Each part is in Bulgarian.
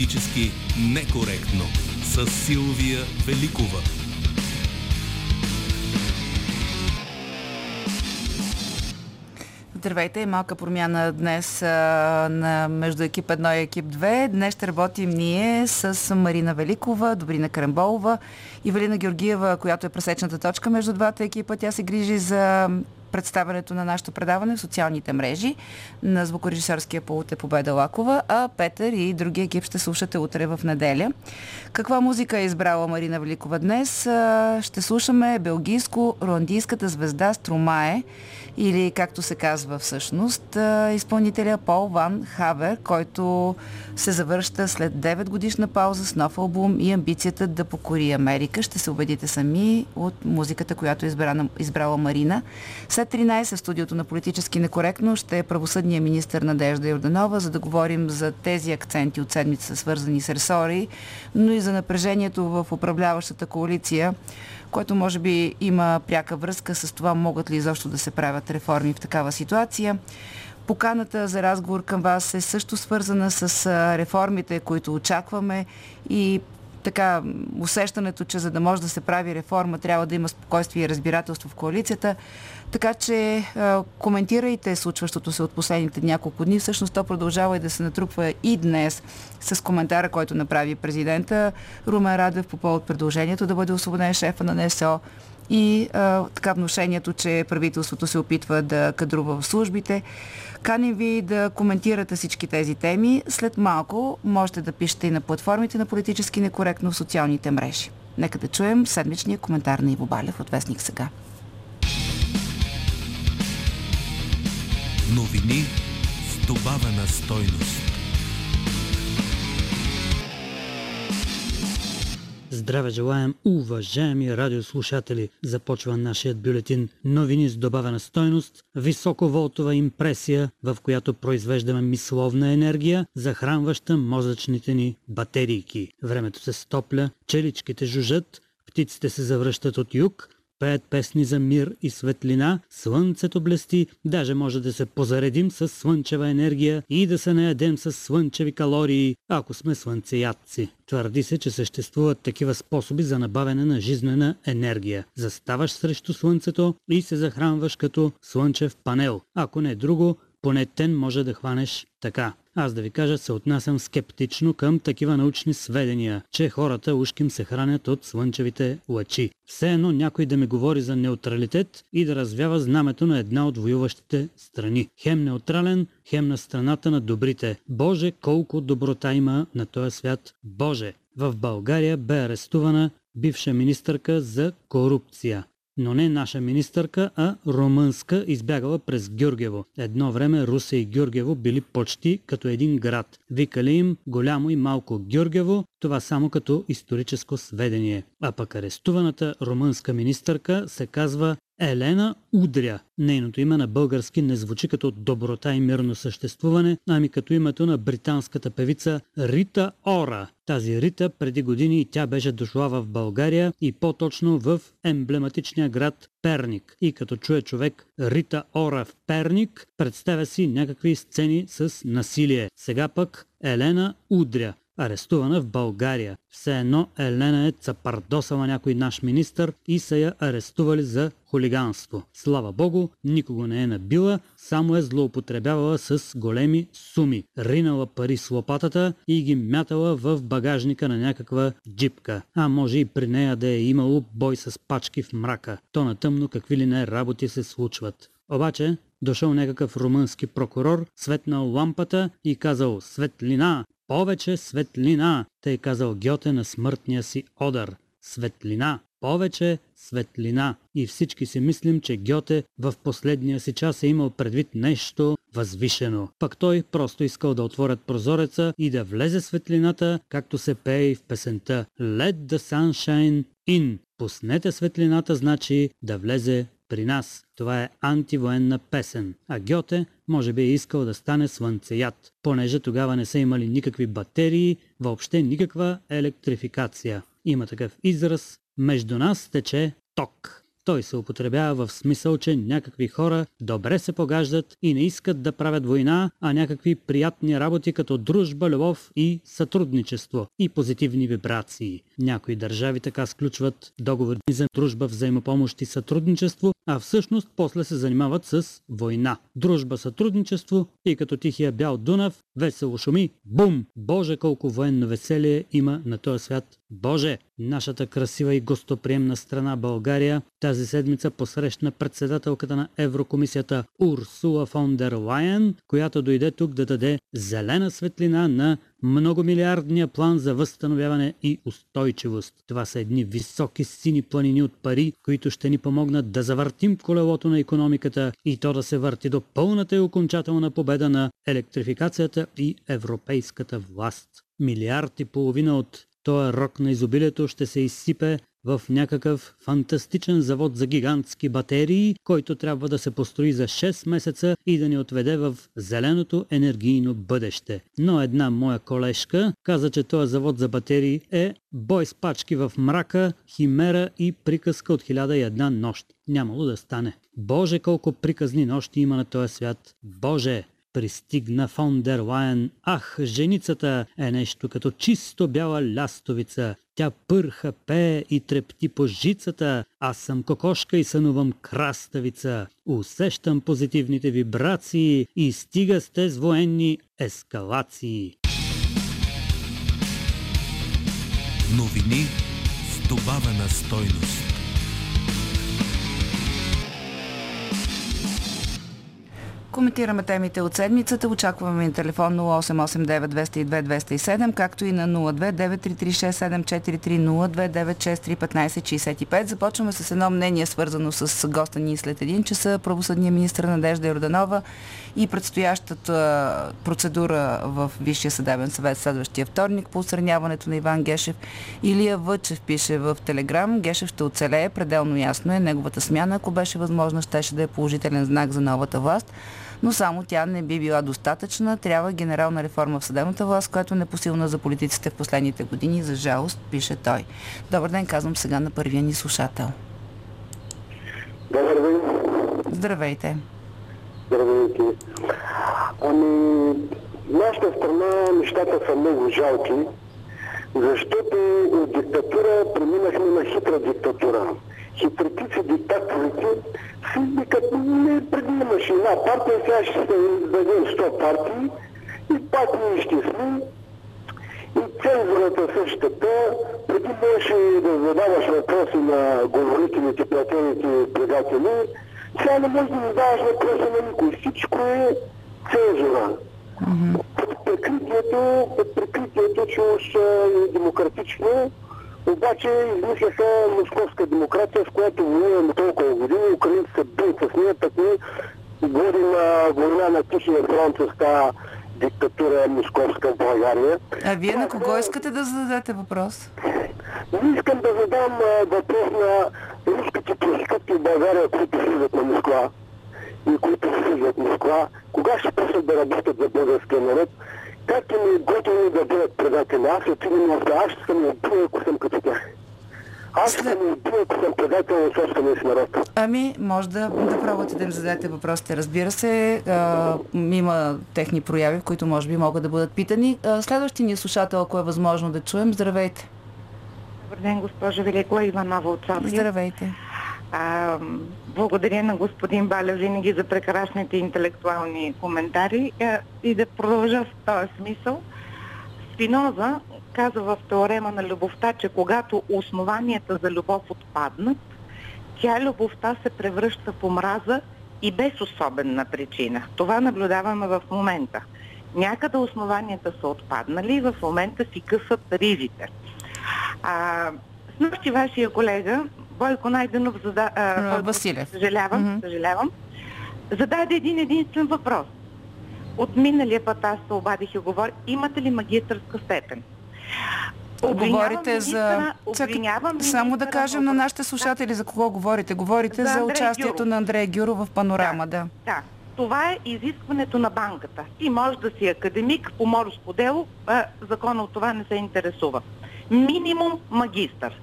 Политически некоректно с Силвия Великова. Здравейте, малка промяна днес а, на между екип 1 и екип 2. Днес ще работим ние с Марина Великова, Добрина Карамболова и Валина Георгиева, която е пресечната точка между двата екипа. Тя се грижи за представянето на нашето предаване в социалните мрежи на звукорежисерския полут е Победа Лакова, а Петър и другия екип ще слушате утре в неделя. Каква музика е избрала Марина Великова днес? Ще слушаме белгийско-руандийската звезда Струмае или както се казва всъщност, изпълнителя Пол Ван Хавер, който се завършта след 9 годишна пауза с нов албум и амбицията да покори Америка. Ще се убедите сами от музиката, която е избрана, избрала Марина. След 13 в студиото на Политически некоректно ще е правосъдния министр Надежда Йорданова, за да говорим за тези акценти от седмица, свързани с ресори, но и за напрежението в управляващата коалиция, което може би има пряка връзка с това могат ли изобщо да се правят реформи в такава ситуация. Поканата за разговор към вас е също свързана с реформите, които очакваме и така усещането, че за да може да се прави реформа, трябва да има спокойствие и разбирателство в коалицията. Така че коментирайте случващото се от последните няколко дни. Всъщност то продължава и да се натрупва и днес с коментара, който направи президента Румен Радев по повод предложението да бъде освободен шефа на НСО и а, така вношението, че правителството се опитва да кадрува в службите. Каним ви да коментирате всички тези теми. След малко можете да пишете и на платформите на политически некоректно в социалните мрежи. Нека да чуем седмичния коментар на Иво Балев от Вестник сега. Новини с добавена стойност. Здраве желаем, уважаеми радиослушатели! Започва нашият бюлетин Новини с добавена стойност, високоволтова импресия, в която произвеждаме мисловна енергия, захранваща мозъчните ни батерийки. Времето се стопля, челичките жужат, птиците се завръщат от юг, пеят песни за мир и светлина, слънцето блести, даже може да се позаредим с слънчева енергия и да се наядем с слънчеви калории, ако сме слънцеядци. Твърди се, че съществуват такива способи за набавяне на жизнена енергия. Заставаш срещу слънцето и се захранваш като слънчев панел. Ако не друго, поне тен може да хванеш така. Аз да ви кажа, се отнасям скептично към такива научни сведения, че хората ушким се хранят от слънчевите лъчи. Все едно някой да ми говори за неутралитет и да развява знамето на една от воюващите страни. Хем неутрален, хем на страната на добрите. Боже, колко доброта има на този свят. Боже! В България бе арестувана бивша министърка за корупция но не наша министърка, а румънска, избягала през Гюргево. Едно време Русе и Гюргево били почти като един град. Викали им голямо и малко Гюргево, това само като историческо сведение. А пък арестуваната румънска министърка се казва Елена Удря. Нейното име на български не звучи като доброта и мирно съществуване, ами като името на британската певица Рита Ора. Тази Рита преди години тя беше дошла в България и по-точно в емблематичния град Перник. И като чуе човек Рита Ора в Перник, представя си някакви сцени с насилие. Сега пък Елена Удря арестувана в България. Все едно Елена е цапардосала някой наш министър и са я арестували за хулиганство. Слава богу, никого не е набила, само е злоупотребявала с големи суми. Ринала пари с лопатата и ги мятала в багажника на някаква джипка. А може и при нея да е имало бой с пачки в мрака. То на тъмно какви ли не работи се случват. Обаче, дошъл някакъв румънски прокурор, светнал лампата и казал «Светлина! Повече светлина, тъй казал Гьоте на смъртния си одър. Светлина, повече светлина. И всички си мислим, че Гьоте в последния си час е имал предвид нещо възвишено. Пък той просто искал да отворят прозореца и да влезе светлината, както се пее и в песента Let the sunshine in. Пуснете светлината значи да влезе при нас. Това е антивоенна песен. А Гьоте може би е искал да стане слънцеяд, понеже тогава не са имали никакви батерии, въобще никаква електрификация. Има такъв израз. Между нас тече ток. Той се употребява в смисъл, че някакви хора добре се погаждат и не искат да правят война, а някакви приятни работи като дружба, любов и сътрудничество и позитивни вибрации. Някои държави така сключват договори за дружба, взаимопомощ и сътрудничество, а всъщност после се занимават с война. Дружба, сътрудничество и като тихия бял Дунав, весело шуми, бум! Боже, колко военно веселие има на този свят. Боже, нашата красива и гостоприемна страна България тази седмица посрещна председателката на Еврокомисията Урсула фон дер Лайен, която дойде тук да даде зелена светлина на многомилиардния план за възстановяване и устойчивост. Това са едни високи сини планини от пари, които ще ни помогнат да завъртим колелото на економиката и то да се върти до пълната и окончателна победа на електрификацията и европейската власт. Милиард и половина от Тоя рок на изобилието ще се изсипе в някакъв фантастичен завод за гигантски батерии, който трябва да се построи за 6 месеца и да ни отведе в зеленото енергийно бъдеще. Но една моя колежка каза, че този завод за батерии е бой с пачки в мрака, химера и приказка от хиляда и една нощ. Нямало да стане. Боже, колко приказни нощи има на този свят. Боже, пристигна фон дер Лайен. Ах, женицата е нещо като чисто бяла лястовица. Тя пърха, пее и трепти по жицата. Аз съм кокошка и сънувам краставица. Усещам позитивните вибрации и стига сте с военни ескалации. Новини с добавена стойност. Коментираме темите от седмицата. Очакваме на телефон 0889-202-207, както и на 02-933-6743-02-96-315-65. Започваме с едно мнение, свързано с госта ни след един часа. Правосъдния министр Надежда Йорданова и предстоящата процедура в Висшия съдебен съвет следващия вторник по устраняването на Иван Гешев. Илия Въчев пише в Телеграм. Гешев ще оцелее, пределно ясно е. Неговата смяна, ако беше възможно, щеше да е положителен знак за новата власт но само тя не би била достатъчна. Трябва генерална реформа в съдебната власт, която е непосилна за политиците в последните години. За жалост, пише той. Добър ден, казвам сега на първия ни слушател. Добър ден. Здравейте. Здравейте. Ами, нашата страна нещата са много жалки, защото от диктатура преминахме на хитра диктатура. Хитротици диктаторите си викат, не преди имаше една партия, сега ще се издадем 100 партии и пак ние ще сме. И цензурата същата, преди можеше да задаваш въпроси на говорителите, платените предатели, сега не можеш да задаваш въпроси на никой. Всичко е цензура. Mm-hmm. Под прикритието, под прикритието, че уж е демократично, обаче измисляха московска демокрация, с която воюваме толкова години, украинците се бият с нея, так ние водим война на Тихия фронт с тази диктатура московска в България. А вие на кого искате да зададете въпрос? Не искам да задам въпрос на руските проститутки в България, които слизат на Москва и които слизат в Москва. Кога ще почнат да работят за българския народ? Как ми е готови да бъдат предатели? Аз отивам в аз ще съм убил, ако съм като тях. Аз ще съм убил, ако съм предател на собствения си народ. Ами, може да, да пробвате да им зададете въпросите. Разбира се, а, има техни прояви, в които може би могат да бъдат питани. А, следващия ни слушател, ако е възможно да чуем, здравейте. Добър ден, госпожа Великова Иванова от София. Здравейте. А, благодаря на господин Баля винаги за прекрасните интелектуални коментари а, и да продължа в този смисъл. Спиноза каза в теорема на любовта, че когато основанията за любов отпаднат, тя любовта се превръща в омраза и без особена причина. Това наблюдаваме в момента. Някъде основанията са отпаднали и в момента си късат ризите. А, с нощи вашия колега Бойко Найденов зада... А, Василев. Съжалявам, Мгм. съжалявам. Зададе един единствен въпрос. От миналия път аз се обадих и говорих, имате ли магистърска степен? Говорите за... обвинявам само да кажем на нашите слушатели за кого говорите. Говорите За за, участието Гюров. на Андрея Гюро в Панорама, да. Да. Това е изискването на банката. Ти можеш да си академик по морско дело, а, закона от това не се интересува. Минимум магистър.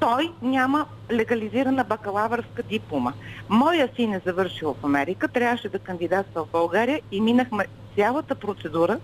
Той няма легализирана бакалавърска диплома. Моя син е завършил в Америка, трябваше да кандидатства в България и минахме цялата процедура.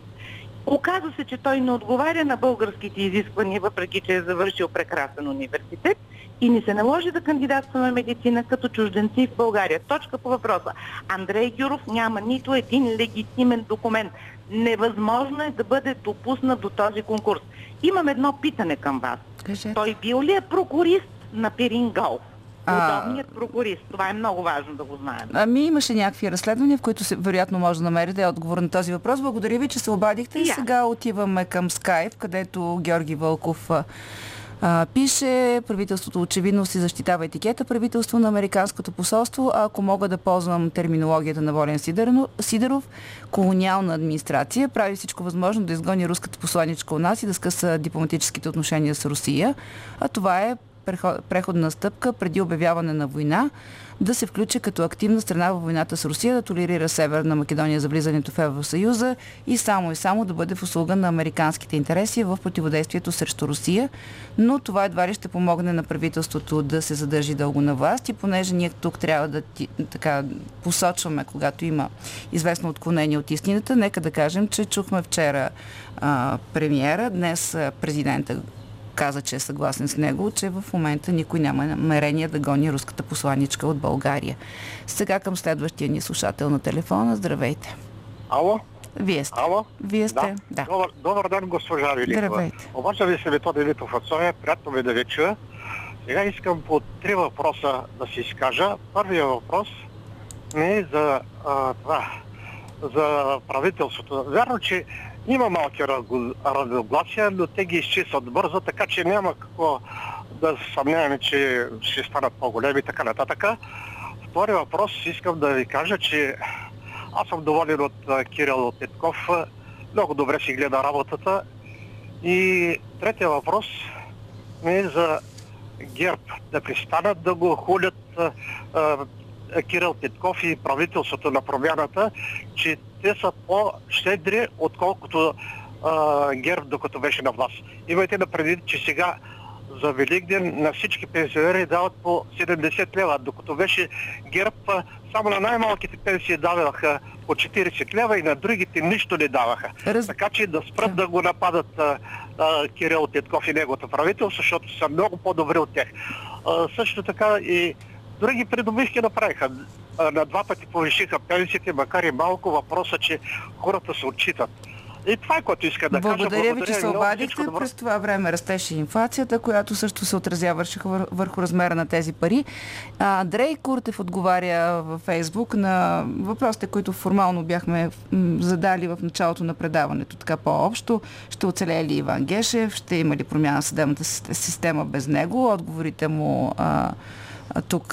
Оказва се, че той не отговаря на българските изисквания, въпреки че е завършил прекрасен университет и ни се наложи да кандидатстваме медицина като чужденци в България. Точка по въпроса. Андрей Гюров няма нито един легитимен документ. Невъзможно е да бъде допуснат до този конкурс. Имам едно питане към вас. Кажете. Той бил ли е прокурист на Пирин Голф? А- Удобният прокурист. Това е много важно да го знаем. Ами имаше някакви разследвания, в които се, вероятно може да намерите отговор на този въпрос. Благодаря ви, че се обадихте. И аз. сега отиваме към Скайп, където Георги Вълков пише, правителството очевидно си защитава етикета правителство на Американското посолство, а ако мога да ползвам терминологията на Волен Сидеров, колониална администрация прави всичко възможно да изгони руската посланичка у нас и да скъса дипломатическите отношения с Русия. А това е прехо- преходна стъпка преди обявяване на война да се включи като активна страна във войната с Русия, да толерира Северна Македония за влизането в Евросъюза и само и само да бъде в услуга на американските интереси в противодействието срещу Русия. Но това едва ли ще помогне на правителството да се задържи дълго на власт и понеже ние тук трябва да така посочваме, когато има известно отклонение от истината, нека да кажем, че чухме вчера а, премиера, днес президента каза, че е съгласен с него, че в момента никой няма намерение да гони руската посланичка от България. Сега към следващия ни слушател на телефона. Здравейте. Ало? Вие сте. Ало? Вие сте. Да. Добър, добър ден, госпожа Великова. Здравейте. Обаче ви се Методи Витов от Соня. Приятно ви да ви чуя. Сега искам по три въпроса да си изкажа. Първият въпрос не е за а, това, за правителството. Вярно, че има малки разногласия, но те ги изчистват бързо, така че няма какво да съмняваме, че ще станат по-големи и така нататък. Втори въпрос искам да ви кажа, че аз съм доволен от Кирил Петков. Много добре си гледа работата. И третия въпрос е за ГЕРБ. Да престанат да го хулят Кирил Петков и правителството на промяната, че те са по-щедри, отколкото а, ГЕРБ, докато беше на власт. Имайте на предвид, че сега за Великден на всички пенсионери дават по 70 лева, докато беше ГЕРБ само на най-малките пенсии даваха по 40 лева и на другите нищо не даваха. Раз- Така че да спрат да го нападат а, а, Кирил Петков и неговото правителство, защото са много по-добри от тях. А, също така и други придобивки направиха. На два пъти повишиха пенсиите, макар и малко въпроса, че хората се отчитат. И това е което иска да кажа. Благодаря ви, че се обадихте. През това време растеше инфлацията, която също се отразяваше вър- върху размера на тези пари. Андрей Куртев отговаря във Фейсбук на въпросите, които формално бяхме задали в началото на предаването, така по-общо. Ще оцелее ли Иван Гешев? Ще има ли промяна в съдебната сис- система без него? Отговорите му а, тук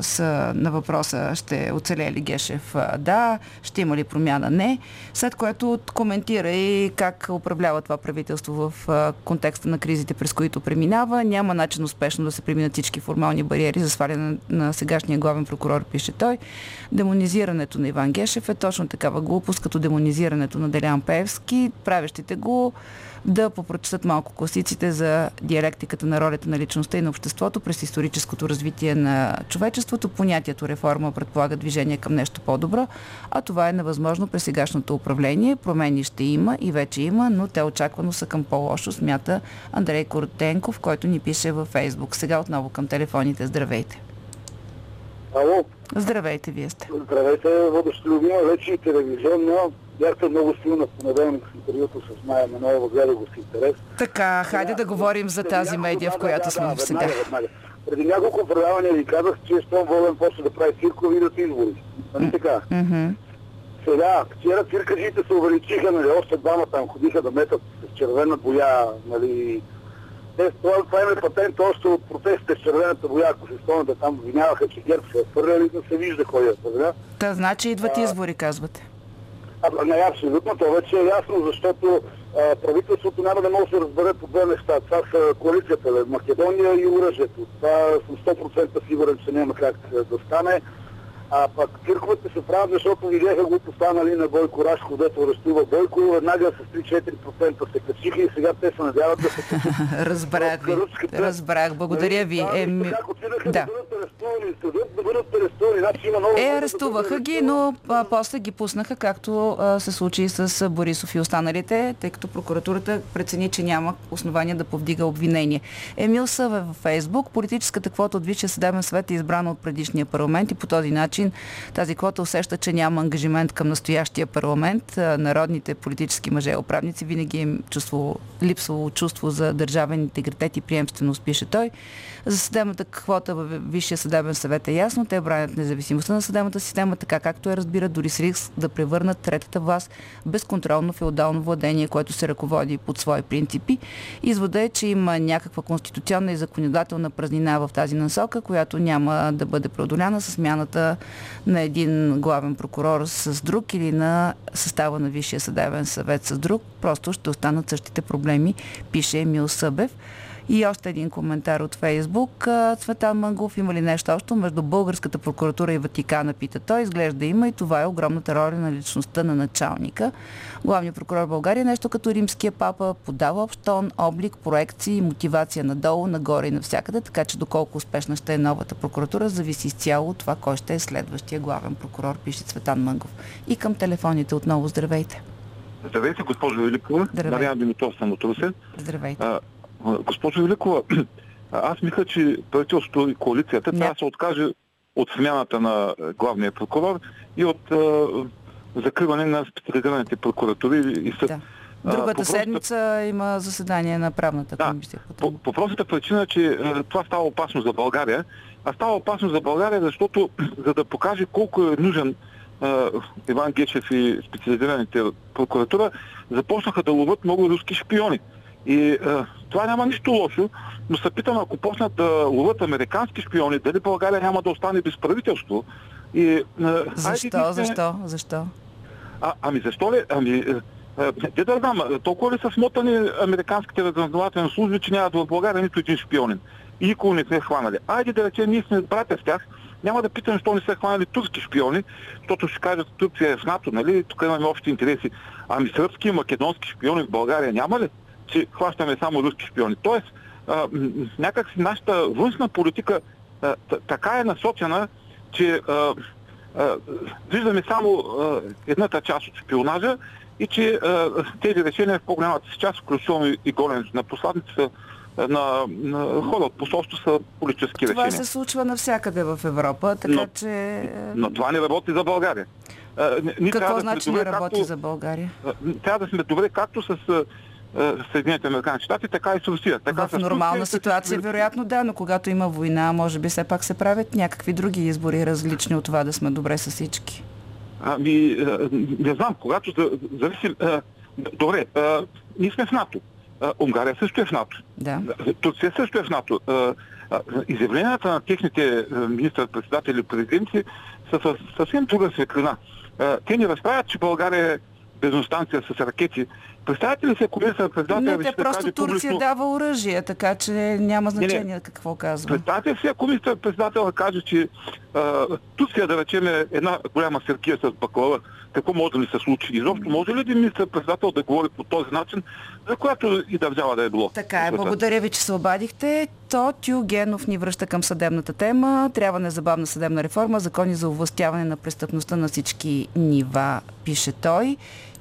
са на въпроса ще оцелее ли Гешев? Да. Ще има ли промяна? Не. След което коментира и как управлява това правителство в контекста на кризите, през които преминава. Няма начин успешно да се преминат всички формални бариери за сваляне на сегашния главен прокурор, пише той. Демонизирането на Иван Гешев е точно такава глупост, като демонизирането на Делян Певски, правещите го да попрочитат малко класиците за диалектиката на ролята на личността и на обществото през историческото развитие на човечеството. Понятието реформа предполага движение към нещо по-добро, а това е невъзможно през сегашното управление. Промени ще има и вече има, но те очаквано са към по-лошо, смята Андрей Коротенков, който ни пише във Фейсбук. Сега отново към телефоните. Здравейте! Ало, Здравейте, вие сте. здравейте, водещи любима, вече и телевизионна. Бяхте много силна в понеделник с интервюто с Майя Манова, гледа го с интерес. Така, хайде да говорим за тази медия, в която да, сме да, сега. веднага, веднага. Преди няколко предавания ви казах, че щом Волен почне да прави цирко, видят избори. Нали така? Сега, вчера циркаджите се увеличиха, нали, още двама там ходиха да метат с червена боя, нали, те, това, това им е патент още от протестите с червената боя, ако се спомняте, там обвиняваха, че ГЕРБ се фърляли, да се вижда кой е фърля. Та значи идват избори, казвате. А, не, абсолютно, то вече е ясно, защото а, правителството няма да може да се разбере по две неща. Това са коалицията, Македония и оръжието. Това съм 100% сигурен, че няма как а, да стане. А пък цирковете се правят, защото видяха го постанали на Бойко Рашко, дето арестува Бойко, веднага с 3-4% се качиха и сега те се надяват да се. Разбрах ви. Разбрах. Благодаря ви. Е, ми... Да. Е, арестуваха ги, но а, после ги пуснаха, както а, се случи с Борисов и останалите, тъй като прокуратурата прецени, че няма основания да повдига обвинение. Емил Съве във Фейсбук. Политическата квота от Висшия съдебен съвет е избрана от предишния парламент и по този начин тази квота усеща, че няма ангажимент към настоящия парламент. Народните политически мъже и управници винаги им чувство, липсвало чувство за държавен интегритет и приемственост, пише той. За съдебната квота в Висшия съдебен съвет е ясно. Те бранят независимостта на съдебната система, така както е разбират, дори с риск да превърнат третата власт безконтролно феодално владение, което се ръководи под свои принципи. Извода е, че има някаква конституционна и законодателна празнина в тази насока, която няма да бъде преодоляна с смяната на един главен прокурор с друг или на състава на Висшия съдебен съвет с друг. Просто ще останат същите проблеми, пише Емил Събев. И още един коментар от Фейсбук. Цветан Мангов има ли нещо общо между българската прокуратура и Ватикана, пита той. Изглежда има и това е огромната роля на личността на началника. Главният прокурор България нещо като римския папа, подава общ тон, облик, проекции, мотивация надолу, нагоре и навсякъде, така че доколко успешна ще е новата прокуратура, зависи изцяло от това кой ще е следващия главен прокурор, пише Цветан Мангов. И към телефоните отново здравейте. Здравейте, госпожо Великова. Здравейте. Дарян Димитров съм от Русе. Здравейте. Госпожо Великова, аз мисля, че правителството и коалицията трябва да се откаже от смяната на главния прокурор и от а, закриване на специализираните прокуратури и съд. Да. Другата по седмица има заседание на правната комисия. Да, по, по простата причина, че а, това става опасно за България. А става опасно за България, защото за да покаже колко е нужен а, Иван Гечев и специализираните прокуратура, започнаха да ловят много руски шпиони. И а, това няма нищо лошо, но се питам, ако почнат да ловят американски шпиони, дали България няма да остане без правителство. И, а, защо, айде, защо, защо? А, ами защо ли? Ами, те да знам, толкова ли са смотани американските разузнавателни служби, че нямат в България нито един шпионин. И никога не сме хванали. Айде да речем, ние сме братя с тях. Няма да питам, защо не са хванали турски шпиони, защото ще кажат, Турция е в НАТО, нали? Тук имаме общи интереси. Ами сръбски и македонски шпиони в България няма ли? Че хващаме само руски шпиони. Тоест, а, някак си нашата външна политика а, така е насочена, че а, а, виждаме само а, едната част от шпионажа и че а, тези решения в по-голямата си част, включително и голен на посланница, на, на хора от посолство са политически това решения. Това се случва навсякъде в Европа, така но, че... Но това не работи за България. Какво да значи не работи както, за България? Трябва да сме добре както с Съединените американски щати, така и с Русия. Така в нормална Турция, ситуация, вероятно да, но когато има война, може би все пак се правят някакви други избори, различни от това да сме добре с всички. Ами, е, не знам, когато зависи... Е, добре, ние сме в НАТО. Унгария също е в НАТО. Да. Турция също е в НАТО. Изявленията на техните министър-председатели и президенти са със съвсем друга светлина. Те ни разправят, че България е бензостанция с ракети. Представете ли се, ако министър председател Не, те просто Турция публично... дава оръжие, така че няма значение не, не. какво казва. Представете си, ако министър председател каже, че а, Турция, да речем, е една голяма серкия с баклава, какво може да ни се случи? Изобщо може ли един министър-председател да говори по този начин, за която и държава да е било? Така е. Благодаря ви, че се обадихте. То Генов ни връща към съдебната тема. Трябва незабавна съдебна реформа, закони за овластяване на престъпността на всички нива, пише той.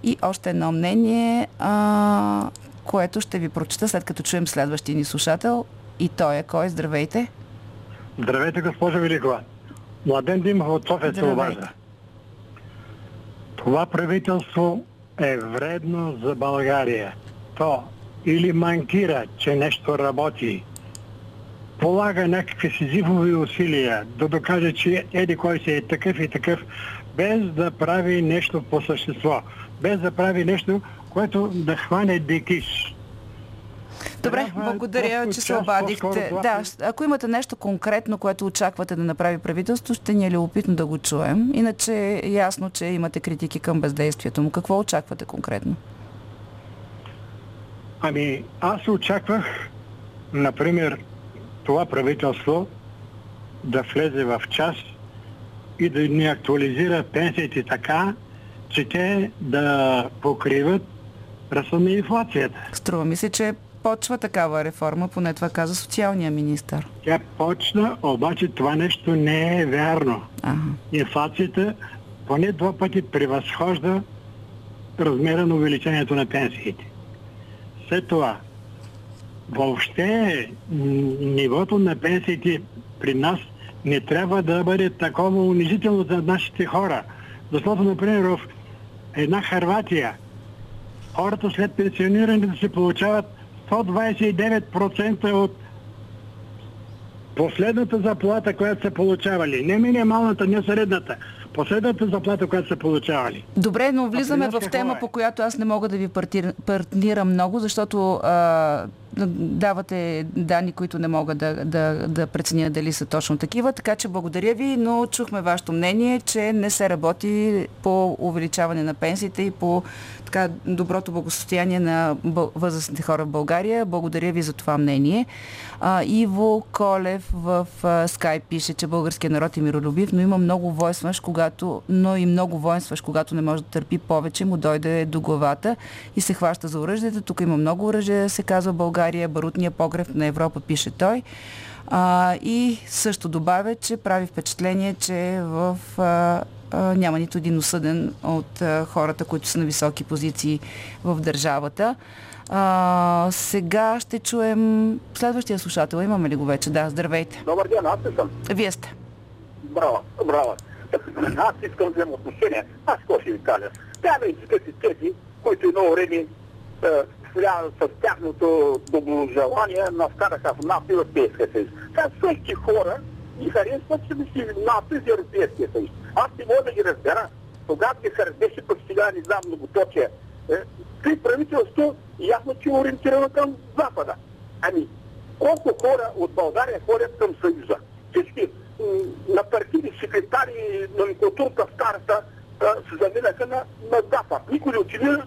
И още едно мнение, а, което ще ви прочета след като чуем следващия ни слушател. И той е кой? Здравейте! Здравейте, госпожа Великова! Младен Димов от София се обажда. Това правителство е вредно за България. То или манкира, че нещо работи, полага някакви сизифови усилия да докаже, че еди кой се е такъв и такъв, без да прави нещо по същество, без да прави нещо, което да хване дикиш. Добре, благодаря, че се обадихте. Да, ако имате нещо конкретно, което очаквате да направи правителство, ще ни е любопитно да го чуем. Иначе е ясно, че имате критики към бездействието му. Какво очаквате конкретно? Ами, аз очаквах, например, това правителство да влезе в час и да ни актуализира пенсиите така, че те да покриват ръста на инфлацията. Струва ми се, че почва такава реформа, поне това каза социалния министр. Тя почна, обаче това нещо не е вярно. Ага. Инфлацията поне два пъти превъзхожда размера на увеличението на пенсиите. След това, въобще нивото на пенсиите при нас не трябва да бъде такова унизително за нашите хора. Защото, например, в една Харватия хората след пенсионирането се получават 129% от последната заплата, която са получавали. Не минималната, не средната. Последната заплата, която са получавали. Добре, но влизаме в тема, е? по която аз не мога да ви партир- партнирам много, защото а, давате данни, които не мога да, да, да преценя дали са точно такива. Така че благодаря ви, но чухме вашето мнение, че не се работи по увеличаване на пенсиите и по така доброто благосостояние на възрастните хора в България. Благодаря ви за това мнение. Иво Колев в а, Скайп пише, че българският народ е миролюбив, но има много войнстваш, когато, но и много воинстваш, когато не може да търпи повече, му дойде до главата и се хваща за оръжията. Тук има много оръжие, се казва България, барутния погреб на Европа, пише той. А, и също добавя, че прави впечатление, че в а, а, няма нито един осъден от а, хората, които са на високи позиции в държавата. А, сега ще чуем следващия слушател. Имаме ли го вече? Да, здравейте. Добър ден, аз съм. Вие сте. Браво, браво. Аз искам да взема отношение. Аз какво ще ви кажа? Трябва да изискате тези, които едно време е, с тяхното доброжелание, навкараха в НАТО и Европейския съюз. Сега всички хора ги харесват, че да си НАТО и Европейския съюз. Аз не мога да ги разбера. Тогава ги харесваше, пък сега не знам многоточие. При правителство ясно, че е ориентирано към Запада. Ами, колко хора от България ходят към Съюза? Всички на партийни секретари, номенклатурата в старата а, се заминаха на, на Запад. Никой не отиде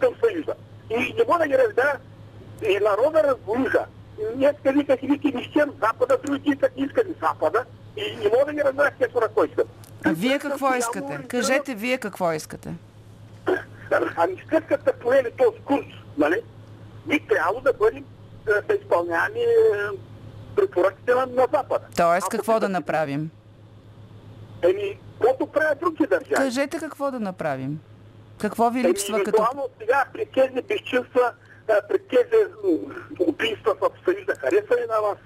към Съюза. И не мога да ги разбера. И народа разбориха. Днес виках и вики, не щем Запада, другите искат, искат и Запада. И не мога да ги разбера, са на кой искат. А вие какво искате? Кажете вие какво искате. Ами след като са поели този курс, нали, би трябвало да бъдем да изпълняваме препоръките на, на Запада. Тоест, Ако какво да направим? Еми, каквото правят други държави. Кажете какво да направим. Какво ви Еми, липсва като... евентуално сега при тези безчинства, при тези убийства в Съюза, харесва ли на вас?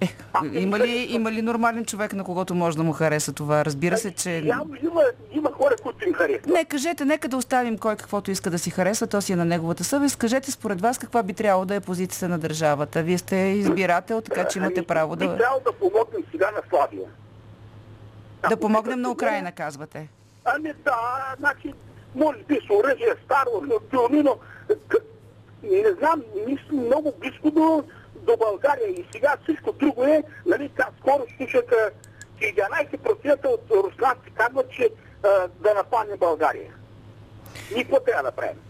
Е, има, ли, има ли нормален човек, на когото може да му хареса това? Разбира се, че... Явно има, има хора, които им харесват. Не, кажете, нека да оставим кой каквото иска да си харесва, то си е на неговата съвест. Кажете според вас каква би трябвало да е позицията на държавата. Вие сте избирател, така че имате Ами, право Би да, трябвало да помогнем сега на Славия. да помогнем на Украина, казвате. Ами да, значи, може би с оръжие старо, но не знам, мисля много близко до, до България. И сега всичко друго е, нали, как скоро слушах, че 11% от руснаци казват, че а, да нападне България. Ние какво трябва да правим?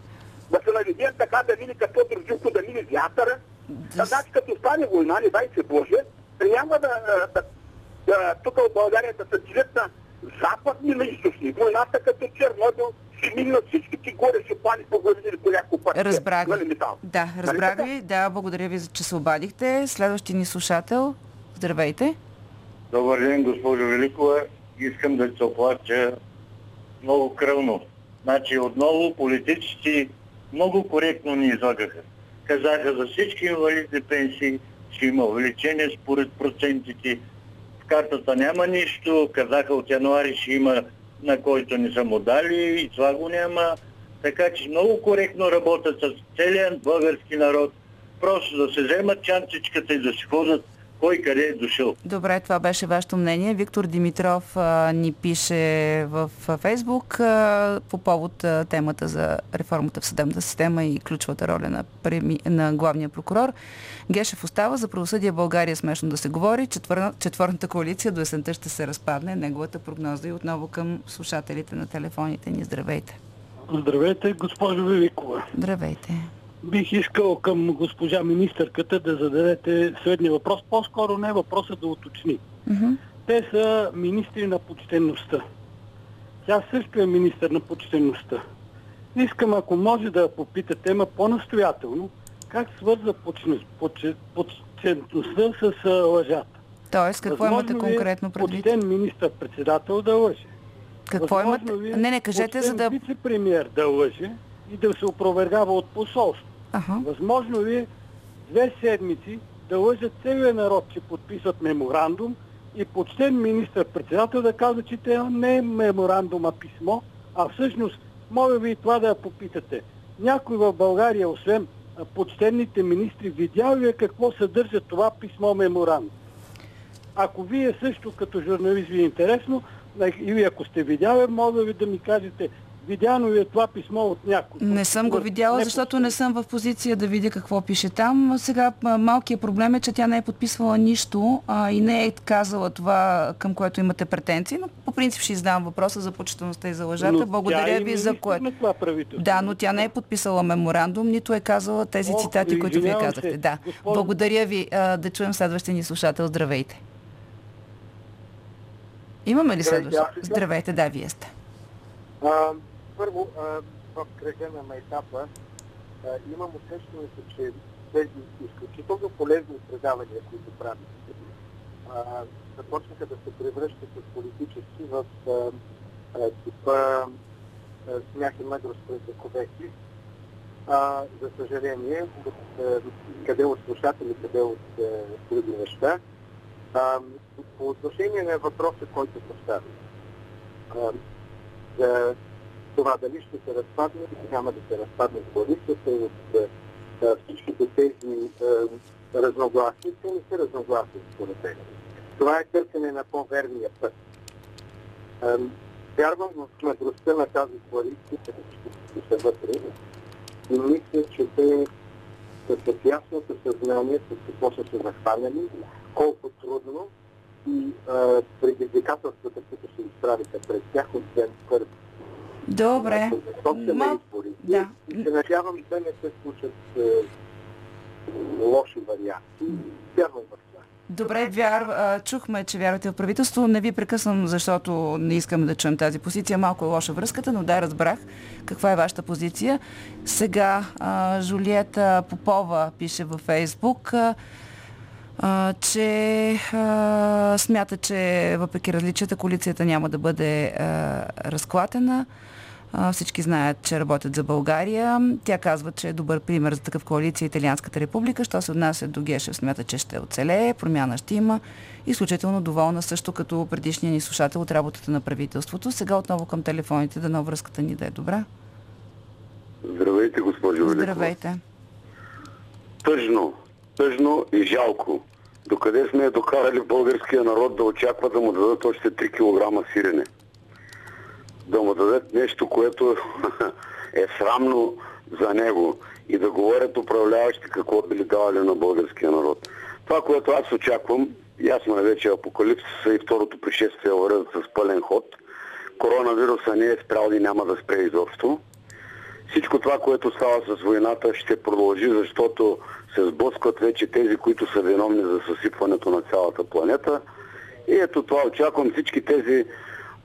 Да се наведем така да мине като дружуко, да мине вятъра. Да... Значи като стане война, не дай се Боже, няма да, да, да тук в България да се делят на западни на източни. Войната като Чернобил ще мине на всичките горе, ще пали по главите по някакво парче. Разбрах Нали, метал? Да, Нали разбрах ви. Да, благодаря ви, че се обадихте. Следващия ни слушател. Здравейте. Добър ден, госпожо Великова. Искам да се оплача много кръвно. Значи отново политиците много коректно ни излагаха. Казаха за всички инвалидни пенсии ще има увеличение според процентите. В картата няма нищо. Казаха от януари ще има на който не са му дали и това го няма. Така че много коректно работят с целият български народ. Просто да се вземат чантичката и да си ходят кой къде е дошъл. Добре, това беше вашето мнение. Виктор Димитров а, ни пише в Фейсбук а, по повод а, темата за реформата в съдебната система и ключовата роля на, преми, на главния прокурор. Гешев остава за правосъдие България смешно да се говори. Четвърна, четвърната коалиция до есента ще се разпадне. Неговата прогноза и отново към слушателите на телефоните ни. Здравейте. Здравейте, госпожо Великова. Здравейте. Бих искал към госпожа министърката да зададете следния въпрос. По-скоро не въпроса да уточни. Мгм. Те са министри на почтенността. Тя също е министър на почтенността. Искам, ако може да я попита тема по-настоятелно, как свърза почтенността с лъжата. Тоест, какво Възможно имате е конкретно предвид? Почтен министър-председател да лъже. Какво Възможно имате? е Не, не, кажете, за да... вице-премьер да лъже и да се опровергава от посолство. Аха. Възможно ли е две седмици да лъжат целия народ, че подписват меморандум и почтен министър-председател да казва, че те не е меморандум, а писмо, а всъщност, моля ви и това да я попитате. Някой в България, освен почтенните министри, видял ли е какво съдържа това писмо меморандум? Ако вие също като журналист ви е интересно, или ако сте видяли, моля ви да ми кажете, видяно ли е това писмо от някой? Не съм го видяла, защото не съм в позиция да видя какво пише там. Сега малкият проблем е, че тя не е подписвала нищо а, и не е казала това, към което имате претенции, но по принцип ще издавам въпроса за почтеността и за лъжата. Но Благодаря е ви за което. Да, но тя не е подписала меморандум, нито е казала тези Ох, цитати, които вие казахте. се, Да. госпожо- Благодаря ви. А, да чуем следващия ни слушател. Здравейте. Имаме ли Здравейте, следващ? аз ли съм? Здравейте, да, вие сте. А, първо, в кръга на майтапа имам усещането, че тези изключително полезни предавания, които правите, а, започнаха да се превръщат от политически в типа смях и мъдрост през вековеки. За съжаление, от, къде от слушатели, къде от други неща. По отношение на въпроса, който постави. За това дали ще се разпадне няма да се разпадне коалицията от а, всичките тези а, разногласия, не са разногласия според мен. Това е търсене на по-верния път. Вярвам в мъдростта на тази коалиция, които са вътре и мисля, че те с ясното съзнание с какво са се захванали, колко трудно и предизвикателствата, които се изправиха пред тях, освен първи. Добре. Собствени Ма- избори. да. И се надявам да не се случат е, лоши варианти. Вярвам в това. Добре, вяр, чухме, че вярвате в правителство. Не ви прекъсвам, защото не искаме да чуем тази позиция. Малко е лоша връзката, но да, разбрах каква е вашата позиция. Сега Жулиета Попова пише във Фейсбук, че а, смята, че въпреки различията, коалицията няма да бъде а, разклатена. А, Всички знаят, че работят за България. Тя казва, че е добър пример за такъв коалиция Италианската република. Що се отнася до Гешев, смята, че ще оцелее, промяна ще има. Изключително доволна също като предишния ни слушател от работата на правителството. Сега отново към телефоните, да връзката ни да е добра. Здравейте, госпожо Великова. Здравейте. Тъжно, тъжно и жалко. Докъде сме докарали българския народ да очаква да му дадат още 3 кг сирене? Да му дадат нещо, което е срамно за него и да говорят управляващи какво били давали на българския народ. Това, което аз очаквам, ясно е вече апокалипсиса и второто пришествие вървят с пълен ход. Коронавируса не е спрял и няма да спре изобщо. Всичко това, което става с войната, ще продължи, защото се сблъскват вече тези, които са виновни за съсипването на цялата планета. И ето това очаквам всички тези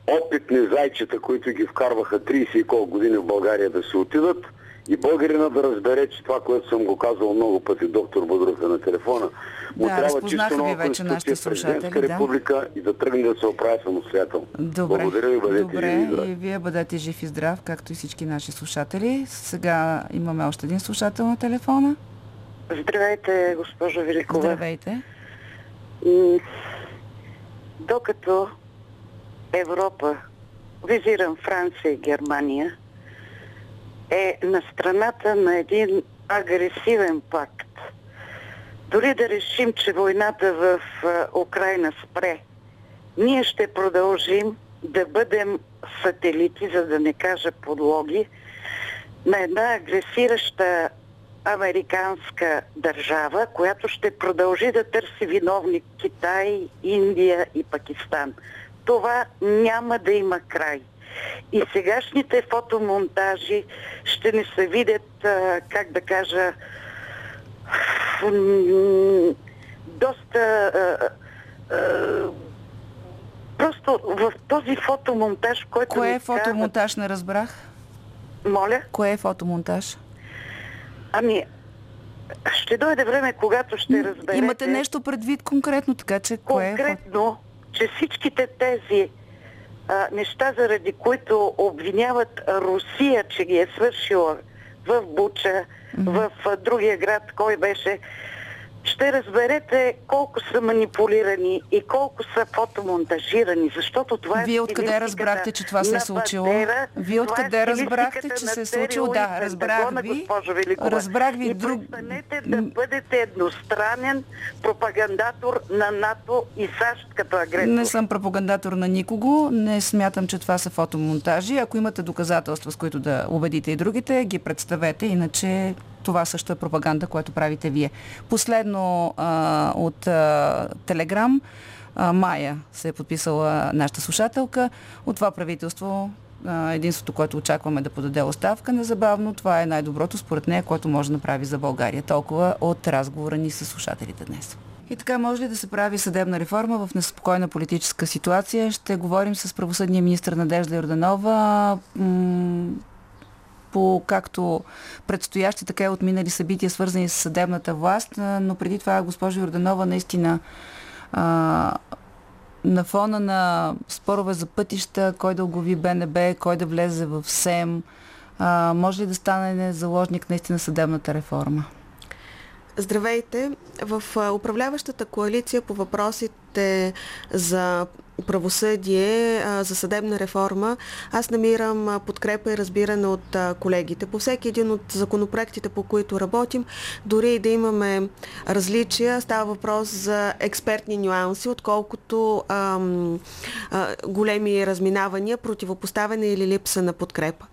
опитни зайчета, които ги вкарваха 30 и колко години в България да се отидат и българина да разбере, че това, което съм го казал много пъти доктор Бодров е на телефона, му Да, трябва чисто нова вече нашите конституция, президентска слушатели, да. република и да тръгне да се оправи самостоятелно. Добре. Благодаря ви, бъдете Добре, живи и и вие бъдете жив и здрав, както и всички наши слушатели. Сега имаме още един слушател на телефона. Здравейте, госпожо Великова. Здравейте. Докато Европа, визирам Франция и Германия, е на страната на един агресивен пакт. Дори да решим, че войната в Украина спре, ние ще продължим да бъдем сателити, за да не кажа подлоги, на една агресираща американска държава, която ще продължи да търси виновни Китай, Индия и Пакистан. Това няма да има край. И сегашните фотомонтажи ще ни се видят, а, как да кажа, доста а, а, просто в този фотомонтаж, който Кое е фотомонтаж, не разбрах? Моля? Кое е фотомонтаж? Ами, ще дойде време, когато ще разберете... Имате нещо предвид конкретно, така че кое е конкретно, че всичките тези а, неща, заради които обвиняват Русия, че ги е свършила в Буча, в а, другия град, кой беше, ще разберете колко са манипулирани и колко са фотомонтажирани, защото това е Вие откъде разбрахте, че това се е случило? Бандера, Вие е откъде разбрахте, че се е случило? Да, разбрах ви. Разбрах ви И друг... престанете да бъдете едностранен пропагандатор на НАТО и САЩ като агресор. Не съм пропагандатор на никого, не смятам, че това са фотомонтажи. Ако имате доказателства, с които да убедите и другите, ги представете, иначе това също е пропаганда, което правите вие. Последно а, от Телеграм, Майя се е подписала нашата слушателка. От това правителство единството, което очакваме да подаде оставка незабавно, това е най-доброто според нея, което може да направи за България. Толкова от разговора ни с слушателите днес. И така, може ли да се прави съдебна реформа в неспокойна политическа ситуация? Ще говорим с правосъдния министр Надежда Йорданова по както предстоящи, така и отминали събития, свързани с съдебната власт. Но преди това, госпожо Йорданова, наистина а, на фона на спорове за пътища, кой да оглави БНБ, кой да влезе в СЕМ, а, може ли да стане заложник наистина съдебната реформа? Здравейте! В управляващата коалиция по въпросите за правосъдие, за съдебна реформа, аз намирам подкрепа и разбиране от колегите. По всеки един от законопроектите, по които работим, дори и да имаме различия, става въпрос за експертни нюанси, отколкото ам, а, големи разминавания, противопоставяне или липса на подкрепа.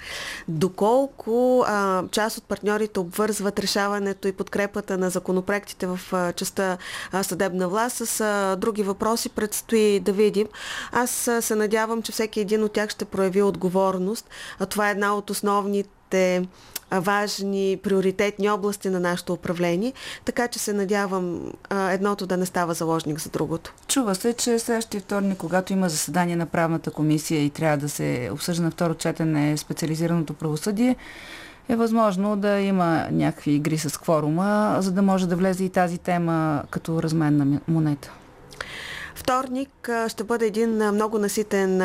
Доколко а, част от партньорите обвързват решаването и подкрепата на законопроектите в а, частта а, съдебна власт с а, други въпроси, предстои да видим. Аз се надявам, че всеки един от тях ще прояви отговорност. Това е една от основните важни, приоритетни области на нашето управление, така че се надявам а, едното да не става заложник за другото. Чува се, че следващия вторник, когато има заседание на правната комисия и трябва да се обсъжда на второ четене специализираното правосъдие, е възможно да има някакви игри с кворума, за да може да влезе и тази тема като разменна монета. Вторник ще бъде един много наситен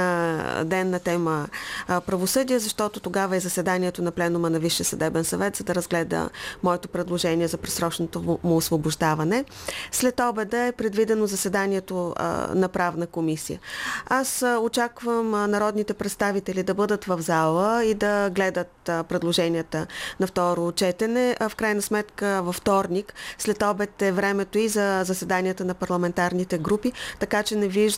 ден на тема правосъдие, защото тогава е заседанието на пленума на Висше съдебен съвет, за да разгледа моето предложение за пресрочното му- освобождаване. След обеда е предвидено заседанието на правна комисия. Аз очаквам народните представители да бъдат в зала и да гледат предложенията на второ четене. В крайна сметка във вторник, след обед е времето и за заседанията на парламентарните групи, така че не виждам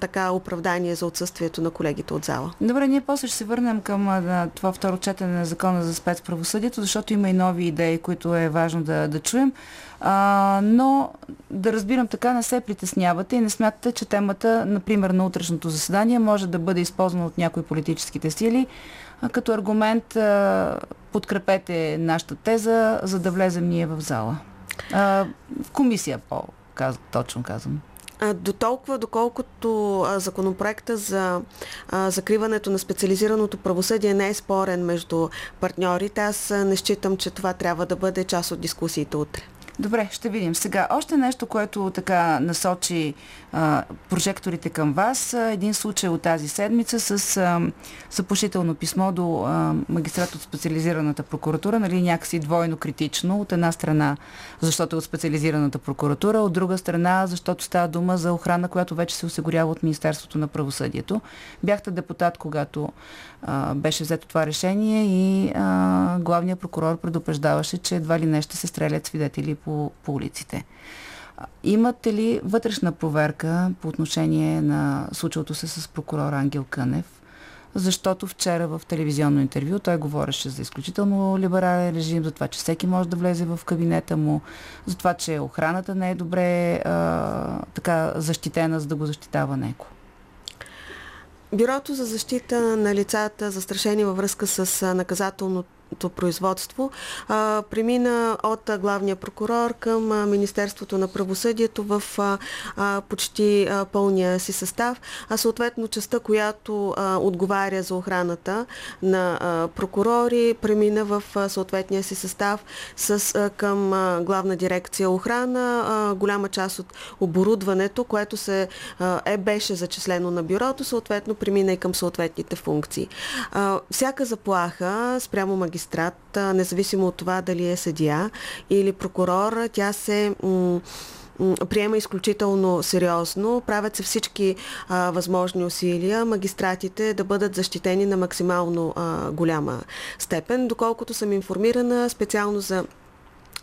така оправдание за отсъствието на колегите от зала. Добре, ние после ще се върнем към а, това второ четене на закона за спецправосъдието, защото има и нови идеи, които е важно да, да чуем. А, но да разбирам така, не се притеснявате и не смятате, че темата, например, на утрешното заседание може да бъде използвана от някои политическите сили а, като аргумент а, подкрепете нашата теза, за да влезем ние в зала. А, в комисия, по точно казвам. До толкова, доколкото законопроекта за закриването на специализираното правосъдие не е спорен между партньорите, аз не считам, че това трябва да бъде част от дискусиите утре. Добре, ще видим. Сега, още нещо, което така насочи прожекторите към вас. Един случай от тази седмица с а, съпушително писмо до а, магистрат от специализираната прокуратура, нали, някакси двойно критично. От една страна, защото е от специализираната прокуратура, от друга страна, защото става дума за охрана, която вече се осигурява от Министерството на правосъдието. Бяхте депутат, когато а, беше взето това решение и а, главният прокурор предупреждаваше, че едва ли не ще се стрелят свидетели по, по улиците. Имате ли вътрешна проверка по отношение на случилото се с прокурор Ангел Кънев? Защото вчера в телевизионно интервю той говореше за изключително либерален режим, за това, че всеки може да влезе в кабинета му, за това, че охраната не е добре а, така защитена, за да го защитава него. Бюрото за защита на лицата, застрашени във връзка с наказателното производство а, премина от главния прокурор към Министерството на правосъдието в а, почти а, пълния си състав, а съответно частта, която а, отговаря за охраната на а, прокурори, премина в а, съответния си състав с, а, към а, главна дирекция охрана. А, голяма част от оборудването, което се а, е беше зачислено на бюрото, съответно премина и към съответните функции. А, всяка заплаха спрямо магистрата магистрат, независимо от това дали е съдия или прокурор, тя се приема изключително сериозно. Правят се всички а, възможни усилия магистратите да бъдат защитени на максимално а, голяма степен. Доколкото съм информирана специално за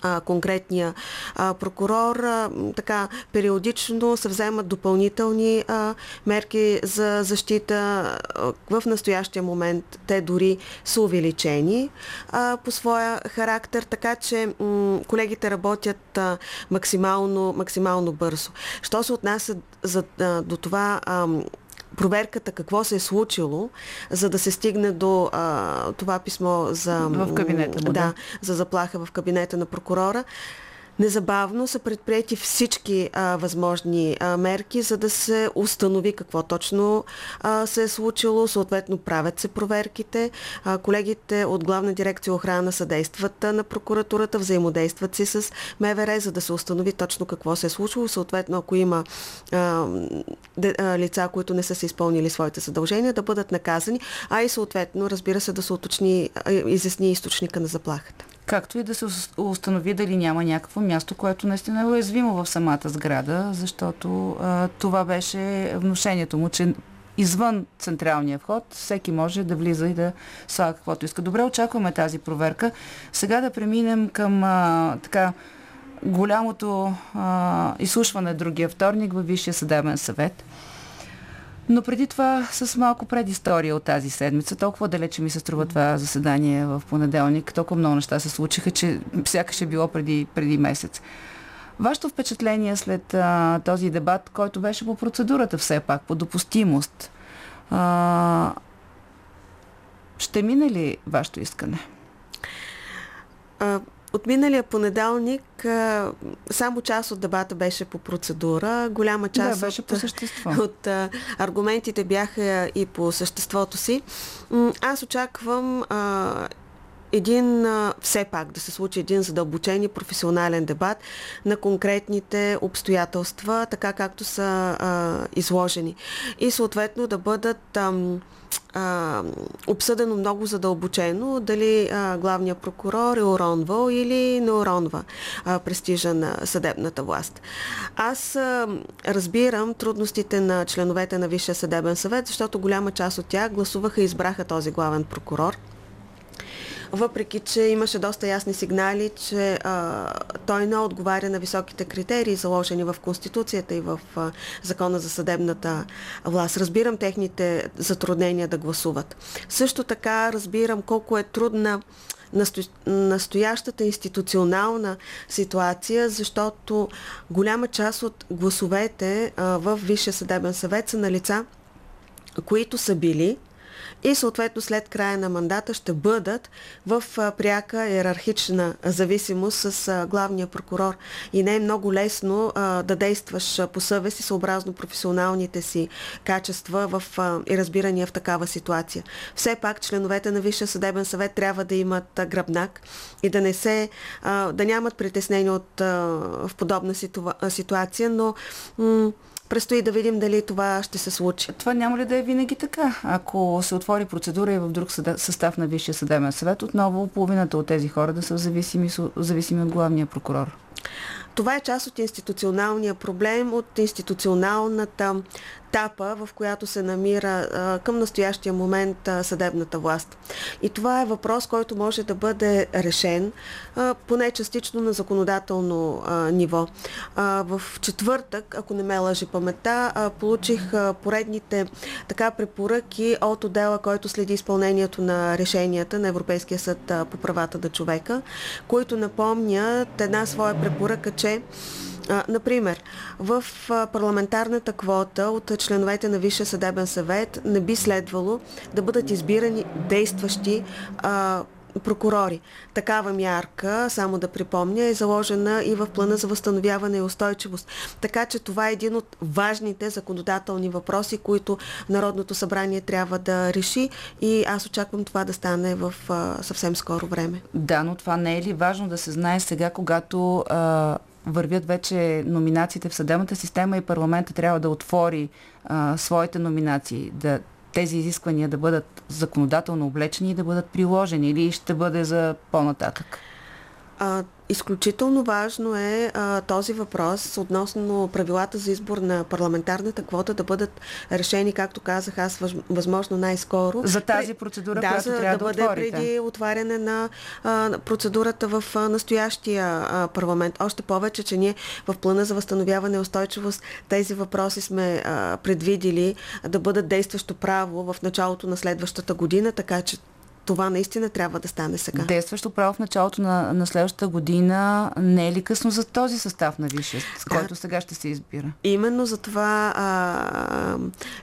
а, конкретния а, прокурор. А, така, периодично се вземат допълнителни а, мерки за защита. В настоящия момент те дори са увеличени а, по своя характер, така че м- колегите работят а, максимално, максимално бързо. Що се отнася за, а, до това а, проверката какво се е случило, за да се стигне до а, това писмо за... В кабинета. Да, да, за заплаха в кабинета на прокурора. Незабавно са предприяти всички а, възможни а, мерки, за да се установи какво точно а, се е случило. Съответно, правят се проверките. А, колегите от Главна дирекция охрана съдействат на прокуратурата, взаимодействат си с МВР, за да се установи точно какво се е случило. Съответно, ако има а, де, а, лица, които не са се изпълнили своите задължения, да бъдат наказани, а и съответно, разбира се, да се уточни, изясни източника на заплахата както и да се установи дали няма някакво място, което наистина е уязвимо в самата сграда, защото а, това беше вношението му, че извън централния вход всеки може да влиза и да слага каквото иска. Добре, очакваме тази проверка. Сега да преминем към а, така голямото а, изслушване другия вторник във Висшия съдебен съвет. Но преди това с малко предистория от тази седмица, толкова далече ми се струва това заседание в понеделник, толкова много неща се случиха, че сякаш е било преди, преди месец. Вашето впечатление след а, този дебат, който беше по процедурата все пак, по допустимост, а, ще мине ли вашето искане? А, от миналия понеделник само част от дебата беше по процедура, голяма част да, беше от, по същество. от аргументите бяха и по съществото си. Аз очаквам един, все пак да се случи един задълбочен и професионален дебат на конкретните обстоятелства, така както са а, изложени. И съответно да бъдат ам, а, обсъдено много задълбочено дали а, главният прокурор е уронвал или не уронва а, престижа на съдебната власт. Аз а, разбирам трудностите на членовете на Висшия съдебен съвет, защото голяма част от тях гласуваха и избраха този главен прокурор въпреки че имаше доста ясни сигнали, че а, той не отговаря на високите критерии, заложени в Конституцията и в а, Закона за съдебната власт. Разбирам техните затруднения да гласуват. Също така разбирам колко е трудна насто... настоящата институционална ситуация, защото голяма част от гласовете а, в Висшия съдебен съвет са на лица, които са били и съответно след края на мандата ще бъдат в пряка иерархична зависимост с главния прокурор. И не е много лесно да действаш по съвест и съобразно професионалните си качества в, и разбирания в такава ситуация. Все пак членовете на Висшия съдебен съвет трябва да имат гръбнак и да не се, да нямат притеснение от в подобна ситуация, но Предстои да видим дали това ще се случи. Това няма ли да е винаги така? Ако се отвори процедура и в друг състав на Висшия съдебен съвет, отново половината от тези хора да са зависими, зависими от главния прокурор. Това е част от институционалния проблем, от институционалната етапа, в която се намира към настоящия момент съдебната власт. И това е въпрос, който може да бъде решен поне частично на законодателно ниво. В четвъртък, ако не ме лъжи памета, получих поредните така препоръки от отдела, който следи изпълнението на решенията на Европейския съд по правата на човека, които напомнят една своя препоръка, че например, в парламентарната квота от членовете на Висшия съдебен съвет не би следвало да бъдат избирани действащи прокурори. Такава мярка, само да припомня, е заложена и в плана за възстановяване и устойчивост. Така че това е един от важните законодателни въпроси, които Народното събрание трябва да реши и аз очаквам това да стане в съвсем скоро време. Да, но това не е ли важно да се знае сега, когато вървят вече номинациите в съдебната система и парламента трябва да отвори а, своите номинации, да тези изисквания да бъдат законодателно облечени и да бъдат приложени или ще бъде за по-нататък? А, изключително важно е а, този въпрос относно правилата за избор на парламентарната квота да бъдат решени, както казах аз, възможно най-скоро. За тази процедура, да, която трябва да, да бъде отворите. преди отваряне на а, процедурата в а, настоящия а, парламент. Още повече, че ние в плана за възстановяване и устойчивост тези въпроси сме а, предвидили да бъдат действащо право в началото на следващата година, така че това наистина трябва да стане сега. Действащо право в началото на, на следващата година не е ли късно за този състав на Висшия, с Да. който сега ще се избира? Именно за това а,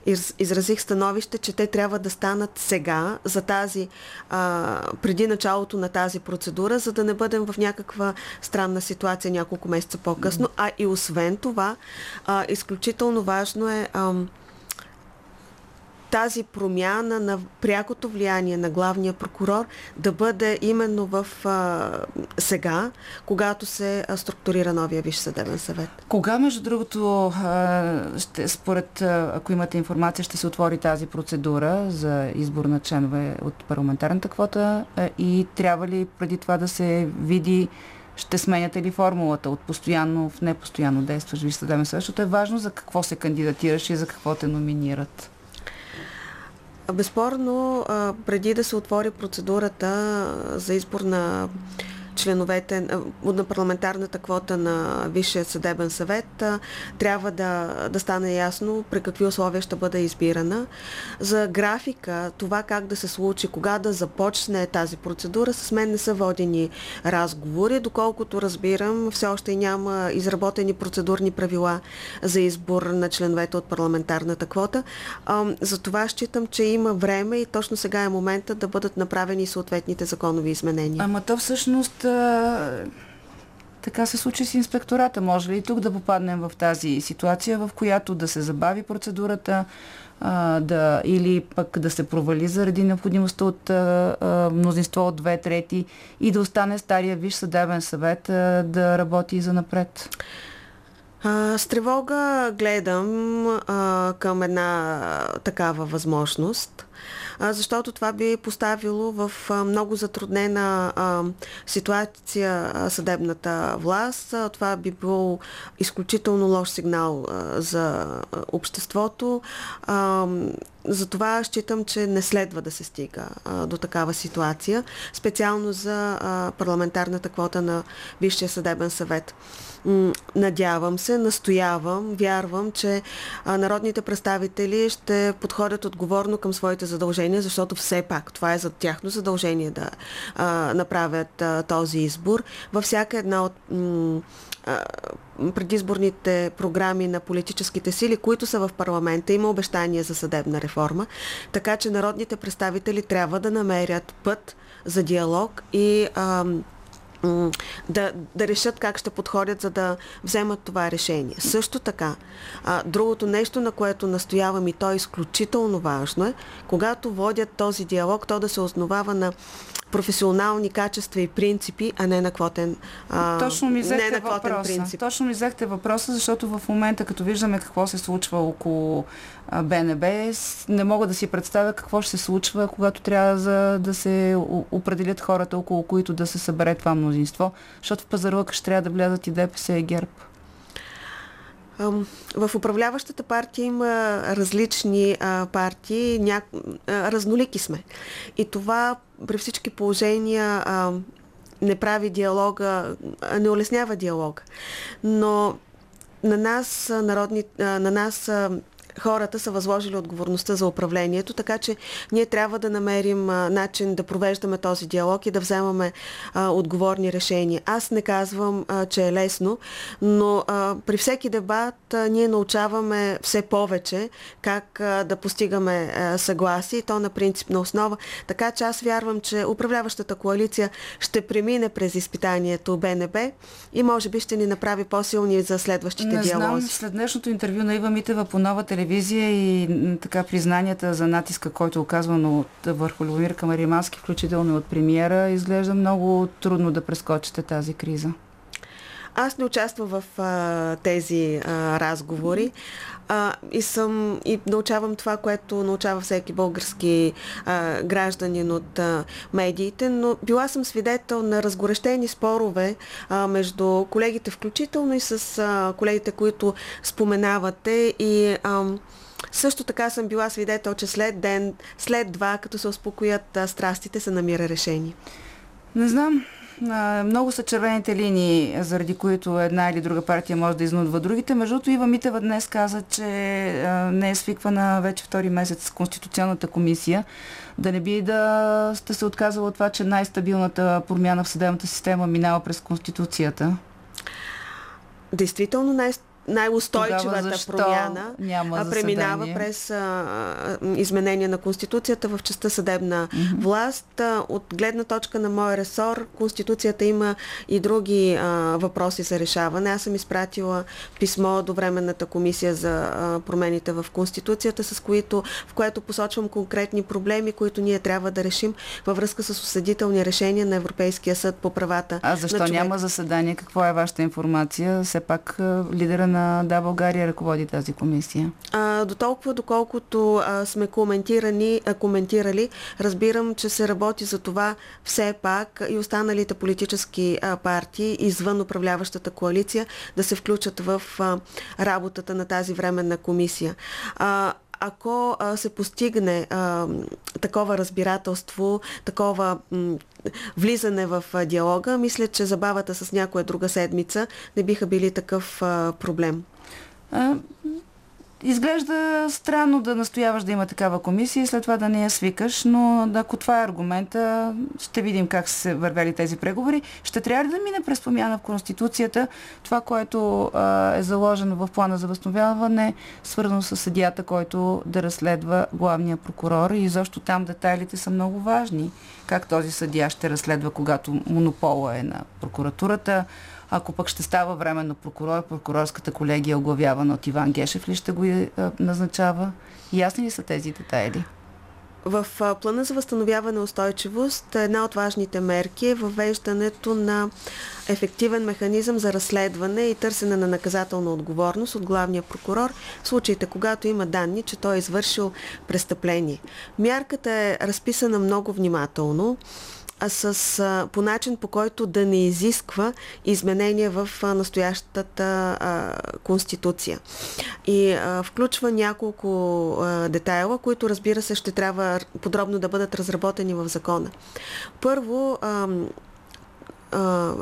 из, изразих становище, че те трябва да станат сега, за тази, а, преди началото на тази процедура, за да не бъдем в някаква странна ситуация няколко месеца по-късно. А и освен това, а, изключително важно е. А, тази промяна на прякото влияние на главния прокурор да бъде именно в а, сега, когато се структурира новия Висш съдебен съвет. Кога, между другото, ще, според, ако имате информация, ще се отвори тази процедура за избор на членове от парламентарната квота и трябва ли преди това да се види ще сменяте ли формулата от постоянно в непостоянно действащ Висш съдебен съвет, защото е важно за какво се кандидатираш и за какво те номинират. Безспорно, преди да се отвори процедурата за избор на членовете на парламентарната квота на Висшия съдебен съвет, трябва да, да стане ясно при какви условия ще бъде избирана. За графика, това как да се случи, кога да започне тази процедура, с мен не са водени разговори. Доколкото разбирам, все още няма изработени процедурни правила за избор на членовете от парламентарната квота. За това считам, че има време и точно сега е момента да бъдат направени съответните законови изменения. Ама то всъщност така се случи с инспектората. Може ли и тук да попаднем в тази ситуация, в която да се забави процедурата а, да, или пък да се провали заради необходимостта от а, а, мнозинство от две трети и да остане стария Виш съдебен съвет а, да работи за напред? А, с тревога гледам а, към една такава възможност, а, защото това би поставило в а, много затруднена а, ситуация а, съдебната власт. А, това би бил изключително лош сигнал а, за обществото. А, затова считам, че не следва да се стига а, до такава ситуация, специално за а, парламентарната квота на Висшия съдебен съвет. Надявам се, настоявам, вярвам, че народните представители ще подходят отговорно към своите задължения, защото все пак това е за тяхно задължение да направят този избор. Във всяка една от предизборните програми на политическите сили, които са в парламента, има обещания за съдебна реформа, така че народните представители трябва да намерят път за диалог и ам, да, да решат как ще подходят, за да вземат това решение. Също така, а, другото нещо, на което настоявам и то е изключително важно е, когато водят този диалог, то да се основава на професионални качества и принципи, а не на квотен, а, Точно ми не на квотен въпроса. принцип. Точно ми взехте въпроса, защото в момента, като виждаме какво се случва около БНБ, не мога да си представя какво ще се случва, когато трябва за, да се определят хората, около които да се събере това мнозинство, защото в пазарлъка ще трябва да влязат и ДПС и ГЕРБ. В управляващата партия има различни партии, ня... разнолики сме. И това при всички положения не прави диалога, не улеснява диалога. Но на нас, народни, на нас хората са възложили отговорността за управлението, така че ние трябва да намерим а, начин да провеждаме този диалог и да вземаме а, отговорни решения. Аз не казвам, а, че е лесно, но а, при всеки дебат а, ние научаваме все повече как а, да постигаме а, съгласие и то на принципна основа. Така че аз вярвам, че управляващата коалиция ще премине през изпитанието БНБ и може би ще ни направи по-силни за следващите не диалози. Знам, след днешното интервю на Ива Митева по нова телевизия и така признанията за натиска, който е оказвано от, върху Любомир Камаримански, включително от премиера, изглежда много трудно да прескочите тази криза. Аз не участвам в а, тези а, разговори а, и съм и научавам това, което научава всеки български а, гражданин от а, медиите, но била съм свидетел на разгорещени спорове а, между колегите, включително и с а, колегите, които споменавате и а, също така съм била свидетел, че след ден, след два, като се успокоят а, страстите, се намира решение. Не знам. Много са червените линии, заради които една или друга партия може да изнудва другите. Между другото, Ива Митева днес каза, че не е свиквана вече втори месец Конституционната комисия. Да не би да сте се отказала от това, че най-стабилната промяна в съдебната система минава през Конституцията? Действително най- най-устойчивата промяна няма преминава през а, изменение на Конституцията в частта съдебна mm-hmm. власт. А, от гледна точка на моя ресор, Конституцията има и други а, въпроси за решаване. Аз съм изпратила писмо до Временната комисия за а, промените в Конституцията, с които, в което посочвам конкретни проблеми, които ние трябва да решим във връзка с осъдителни решения на Европейския съд по правата. А защо на няма заседание? Какво е вашата информация? Все пак лидера на Да, България ръководи тази комисия? А, до толкова, доколкото а, сме коментирани, а, коментирали, разбирам, че се работи за това все пак и останалите политически а, партии извън управляващата коалиция да се включат в а, работата на тази временна комисия. А, ако а, се постигне а, такова разбирателство, такова м, влизане в а, диалога, мисля, че забавата с някоя друга седмица не биха били такъв а, проблем. А, изглежда странно да настояваш да има такава комисия и след това да не я свикаш, но ако това е аргумента, ще видим как се вървели тези преговори. Ще трябва ли да мине през промяна в Конституцията това, което а, е заложено в плана за възстановяване, свързано с съдията, който да разследва главния прокурор и защо там детайлите са много важни. Как този съдия ще разследва, когато монопола е на прокуратурата, ако пък ще става временно прокурор, прокурорската колегия, оглавявана от Иван Гешев ли ще го е, назначава? Ясни ли са тези детайли? В плана за възстановяване устойчивост една от важните мерки е въвеждането на ефективен механизъм за разследване и търсене на наказателна отговорност от главния прокурор в случаите, когато има данни, че той е извършил престъпление. Мярката е разписана много внимателно с, а, по начин по който да не изисква изменения в а, настоящата а, конституция. И а, включва няколко а, детайла, които разбира се ще трябва подробно да бъдат разработени в закона. Първо, а,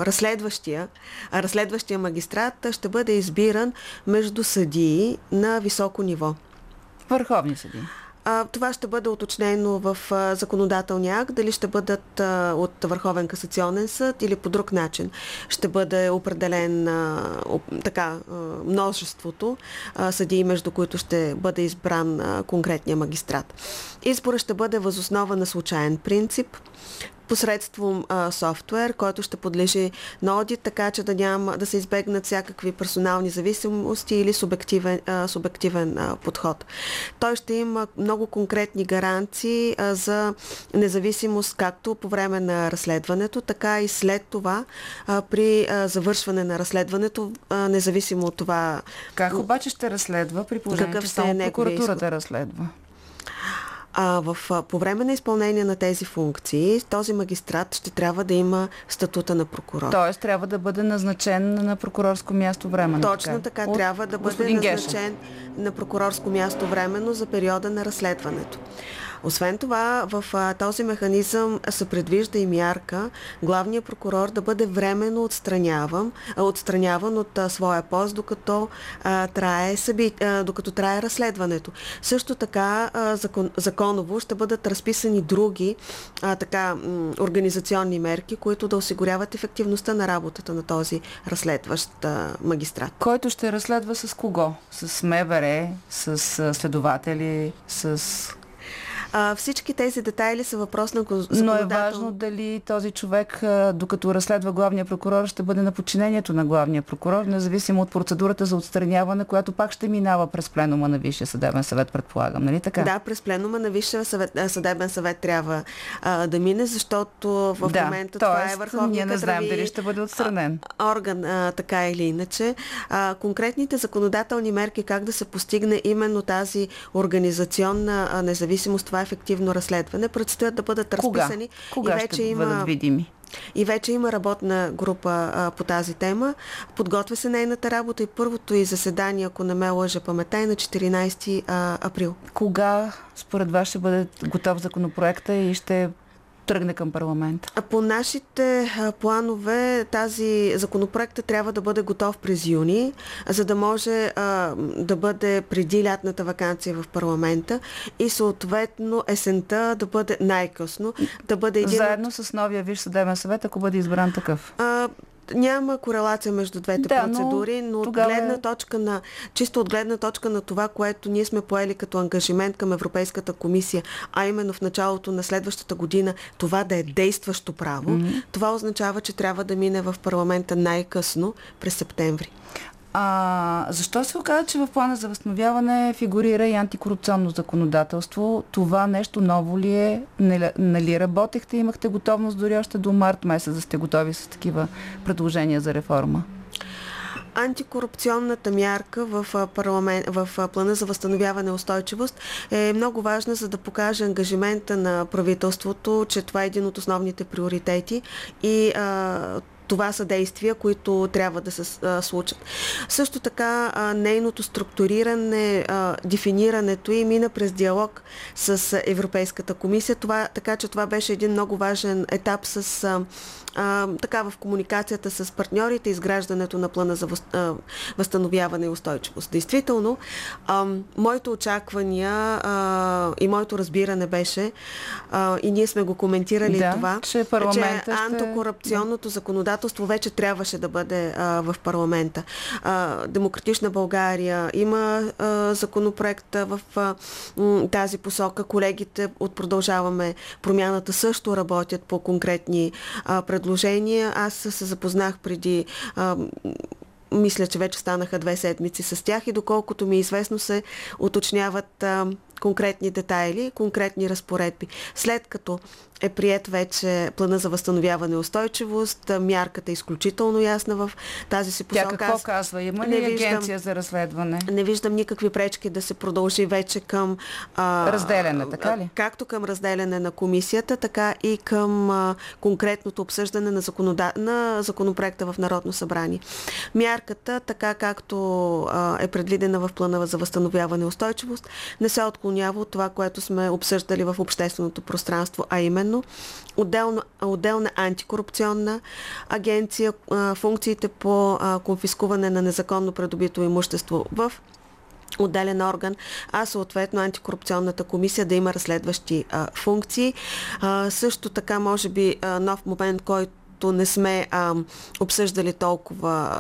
разследващия, разследващия магистрат ще бъде избиран между съдии на високо ниво. Върховни съдии. Това ще бъде уточнено в законодателния акт, дали ще бъдат от Върховен касационен съд или по друг начин. Ще бъде определен така, множеството съдии, между които ще бъде избран конкретния магистрат. Избора ще бъде възоснова на случайен принцип посредством а, софтуер, който ще подлежи на одит, така че да няма да се избегнат всякакви персонални зависимости или субективен, а, субективен а, подход. Той ще има много конкретни гаранции а, за независимост както по време на разследването, така и след това а, при а, завършване на разследването, а, независимо от това. Как обаче ще разследва при положение, че само прокуратурата разследва? А в, по време на изпълнение на тези функции, този магистрат ще трябва да има статута на прокурор. Тоест трябва да бъде назначен на прокурорско място временно. Точно така, така трябва да бъде назначен Гешев. на прокурорско място временно за периода на разследването. Освен това, в този механизъм се предвижда и мярка главният прокурор да бъде временно отстраняван, отстраняван от своя пост, докато трае, съби, докато трае разследването. Също така закон, законово ще бъдат разписани други така, организационни мерки, които да осигуряват ефективността на работата на този разследващ магистрат. Който ще разследва с кого? С МВР, с следователи, с А, всички тези детайли са въпрос на го- Но е законодател- важно дали този човек, докато разследва главния прокурор, ще бъде на подчинението на главния прокурор, независимо от процедурата за отстраняване, която пак ще минава през пленума на Висшия съдебен съвет, предполагам, нали така? Да, през пленума на Висшия съвет, съдебен съвет трябва а, да мине, защото в Да, момента това е върховният ние не знаем дали ще бъде отстранен. орган, а, така или иначе. А, конкретните законодателни мерки как да се постигне именно тази организационна а, независимост, това ефективно разследване, предстоят да бъдат Кога? разписани. Кога и вече ще има... бъдат видими? И вече има работна група а, по тази тема. Подготвя се нейната работа и първото и заседание, ако не ме лъжа памета, е на 14 а, април. Кога според вас ще бъде готов законопроекта и ще тръгне към парламент? А По нашите а, планове тази законопроект трябва да бъде готов през юни, за да може а, да бъде преди лятната вакансия в парламента и съответно есента да бъде най-късно, да бъде един... Заедно с новия Висш съдебен съвет, ако бъде избран такъв. А, няма корелация между двете Да, но процедури, но, тогава от гледна точка на, чисто от гледна точка на това, което ние сме поели като ангажимент към Европейската комисия, а именно в началото на следващата година това да е действащо право, Мгм. това означава, че трябва да мине в парламента най-късно през септември. А, защо се оказа, че в плана за възстановяване фигурира и антикорупционно законодателство? Това нещо ново ли е? Нали, нали работехте, имахте готовност дори още до март месец да сте готови с такива предложения за реформа? Антикорупционната мярка в, парламент, в плана за възстановяване и устойчивост е много важна, за да покаже ангажимента на правителството, че това е един от основните приоритети и а, това са действия, които трябва да се случат. Също така нейното структуриране, дефинирането и мина през диалог с Европейската комисия, това, така че това беше един много важен етап с а, така в комуникацията с партньорите, изграждането на плана за въз, а, възстановяване и устойчивост. Действително, а, моите очаквания а, и моето разбиране беше, а, и ние сме го коментирали Да, това, че че ще- антикорупционното законодателство вече трябваше да бъде а, в парламента. А, Демократична България има а, законопроект в а, м, тази посока. Колегите от Продължаваме промяната също работят по конкретни а, предложения. Аз се запознах преди а, мисля, че вече станаха две седмици с тях и доколкото ми е известно се уточняват а, конкретни детайли, конкретни разпоредби. След като е прият вече плана за възстановяване и устойчивост, мярката е изключително ясна в тази си Тя посока. какво Аз казва? Има не ли виждам- агенция за разследване? не виждам никакви пречки да се продължи вече към... А, Разделяне, така ли? Както към разделяне на комисията, така и към а, конкретното обсъждане на, законода... на законопроекта в Народно събрание. Мярката, така както а, е предвидена в плана за възстановяване и устойчивост, не се отклонява от това, което сме обсъждали в общественото пространство, а именно отделно, отделна антикорупционна агенция, функциите по конфискуване на незаконно придобито имущество в отделен орган, а съответно антикорупционната комисия да има разследващи функции. Също така, може би, нов момент, който не сме а, обсъждали толкова,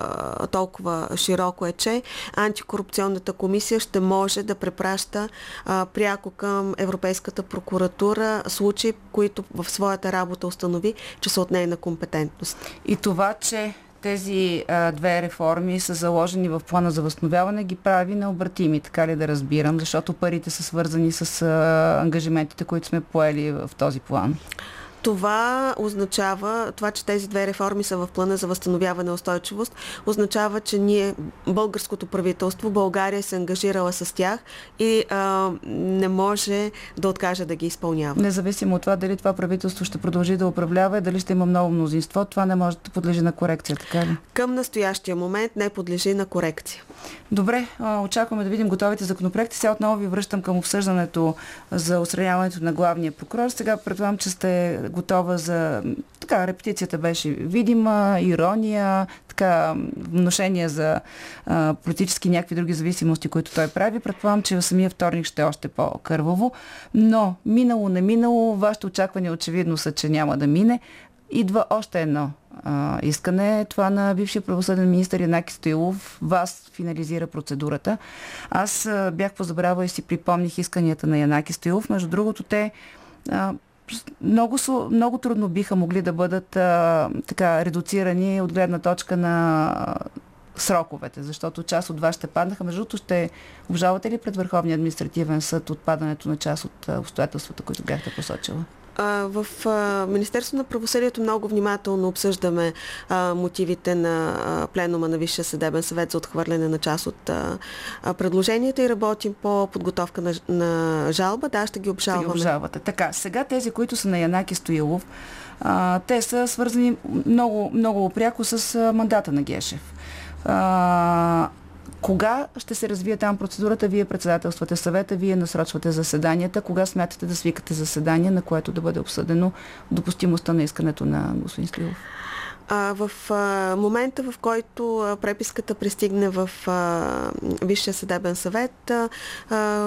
толкова широко е, че антикорупционната комисия ще може да препраща а, пряко към Европейската прокуратура случаи, които в своята работа установи, че са от нейна компетентност. И това, че тези а, две реформи са заложени в плана за възстановяване, ги прави необратими, така ли да разбирам, защото парите са свързани с а, ангажиментите, които сме поели в този план. Това означава, това, че тези две реформи са в плана за възстановяване и устойчивост, означава, че ние, българското правителство, България се е ангажирала с тях и а, не може да откаже да ги изпълнява. Независимо от това дали това правителство ще продължи да управлява и дали ще има много мнозинство, това не може да подлежи на корекция, така ли? Към настоящия момент не подлежи на корекция. Добре, очакваме да видим готовите законопроекти. Сега отново ви връщам към обсъждането за устраняването на главния прокурор. Сега предполагам, че сте готова за... Така, репетицията беше видима, ирония, така, вношение за а, политически някакви други зависимости, които той прави. Предполагам, че в самия вторник ще е още по-кърваво. Но минало, не минало, вашите очаквания очевидно са, че няма да мине. Идва още едно а, искане. Това на бившия правосъден министр Янаки Стоилов. Вас финализира процедурата. Аз а, бях позабравила и си припомних исканията на Янаки Стоилов. Между другото, те а, много, много трудно биха могли да бъдат а, така редуцирани от гледна точка на сроковете, защото част от вас ще паднаха. Между другото, ще обжавате ли пред Върховния административен съд отпадането на част от обстоятелствата, които бяхте посочила? В Министерство на правосъдието много внимателно обсъждаме мотивите на пленума на Висшия съдебен съвет за отхвърляне на част от предложенията и работим по подготовка на, на жалба. Да, ще ги обжалваме. Ще ги обжалвате. Така, сега тези, които са на Янаки Стоилов, те са свързани много, много пряко с мандата на Гешев. Кога ще се развие там процедурата? Вие председателствате съвета, вие насрочвате заседанията. Кога смятате да свикате заседание, на което да бъде обсъдено допустимостта на искането на господин Стоилов? В момента, в който преписката пристигне в Висшия съдебен съвет,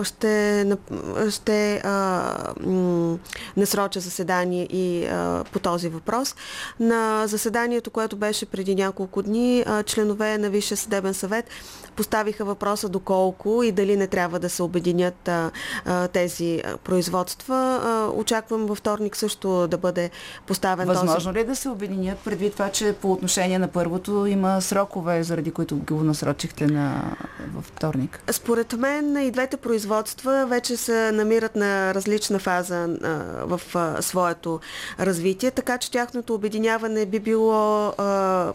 ще, ще а, насроча заседание и по този въпрос. На заседанието, което беше преди няколко дни, членове на Висшия съдебен съвет поставиха въпроса доколко и дали не трябва да се обединят тези производства. Очаквам във вторник също да бъде поставен Възможно този... ли е да се обединят предвид това, че по отношение на първото има срокове, заради които го насрочихте на... във вторник? Според мен и двете производства вече се намират на различна фаза а, в а, своето развитие, така че тяхното обединяване би било а,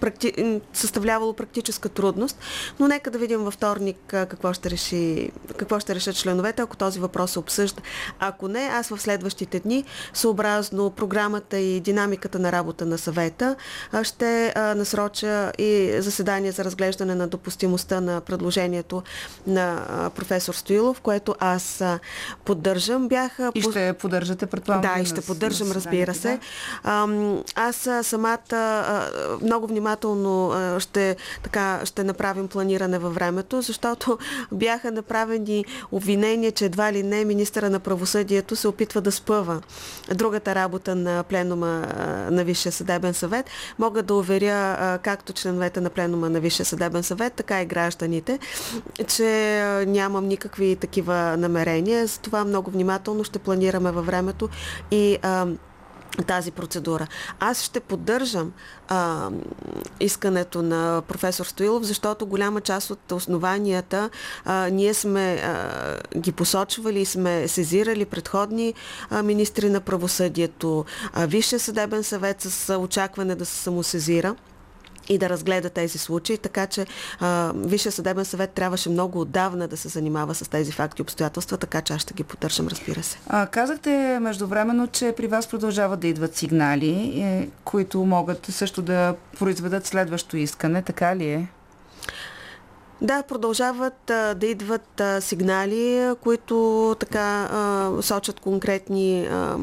практи... съставлявало практическа трудност, но нека да видим във вторник какво ще, реши, какво ще решат членовете, ако този въпрос се обсъжда. Ако не, аз в следващите дни, съобразно програмата и динамиката на работа на съвета, ще насроча и заседание за разглеждане на допустимостта на предложението на професор Стоилов, което аз поддържам. Бяха... И ще поддържате, предполагам. Да, и ще поддържам, разбира се. Аз самата много внимателно внимателно ще, така, ще направим планиране във времето, защото бяха направени обвинения, че едва ли не министра на правосъдието се опитва да спъва другата работа на пленума на Висшия съдебен съвет. Мога да уверя както членовете на пленума на Висшия съдебен съвет, така и гражданите, че нямам никакви такива намерения. Затова много внимателно ще планираме във времето и тази процедура. Аз ще поддържам а, искането на професор Стоилов, защото голяма част от основанията а, ние сме а, ги посочвали и сме сезирали предходни а, министри на правосъдието, а, Висшия съдебен съвет с очакване да се самосезира и да разгледа тези случаи, така че а, Висшия съдебен съвет трябваше много отдавна да се занимава с тези факти и обстоятелства, така че аз ще ги поддържам, разбира се. А, казахте междувременно, че при вас продължават да идват сигнали, е, които могат също да произведат следващо искане, така ли е? Да, продължават а, да идват а, сигнали, които така а, сочат конкретни а,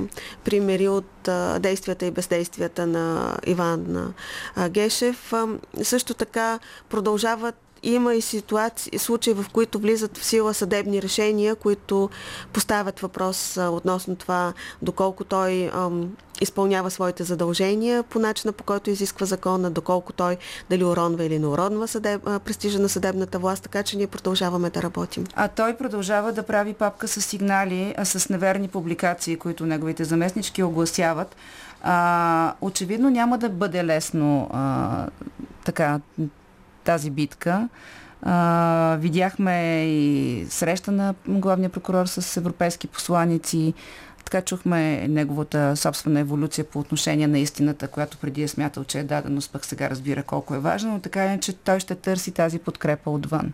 примери от а, действията и бездействията на Иван а, Гешев. А, също така продължават има и ситуации, случаи, в които влизат в сила съдебни решения, които поставят въпрос относно това доколко той ам, изпълнява своите задължения по начина по който изисква закона, доколко той дали уронва или не уронва съдеб, престижа на съдебната власт, така че ние продължаваме да работим. А той продължава да прави папка с сигнали, с неверни публикации, които неговите заместнички огласяват. А, очевидно няма да бъде лесно а, така тази битка. А, видяхме и среща на главния прокурор с европейски посланици. Така чухме неговата собствена еволюция по отношение на истината, която преди е смятал, че е даденост, пък сега разбира колко е важно, но така е, че той ще търси тази подкрепа отвън.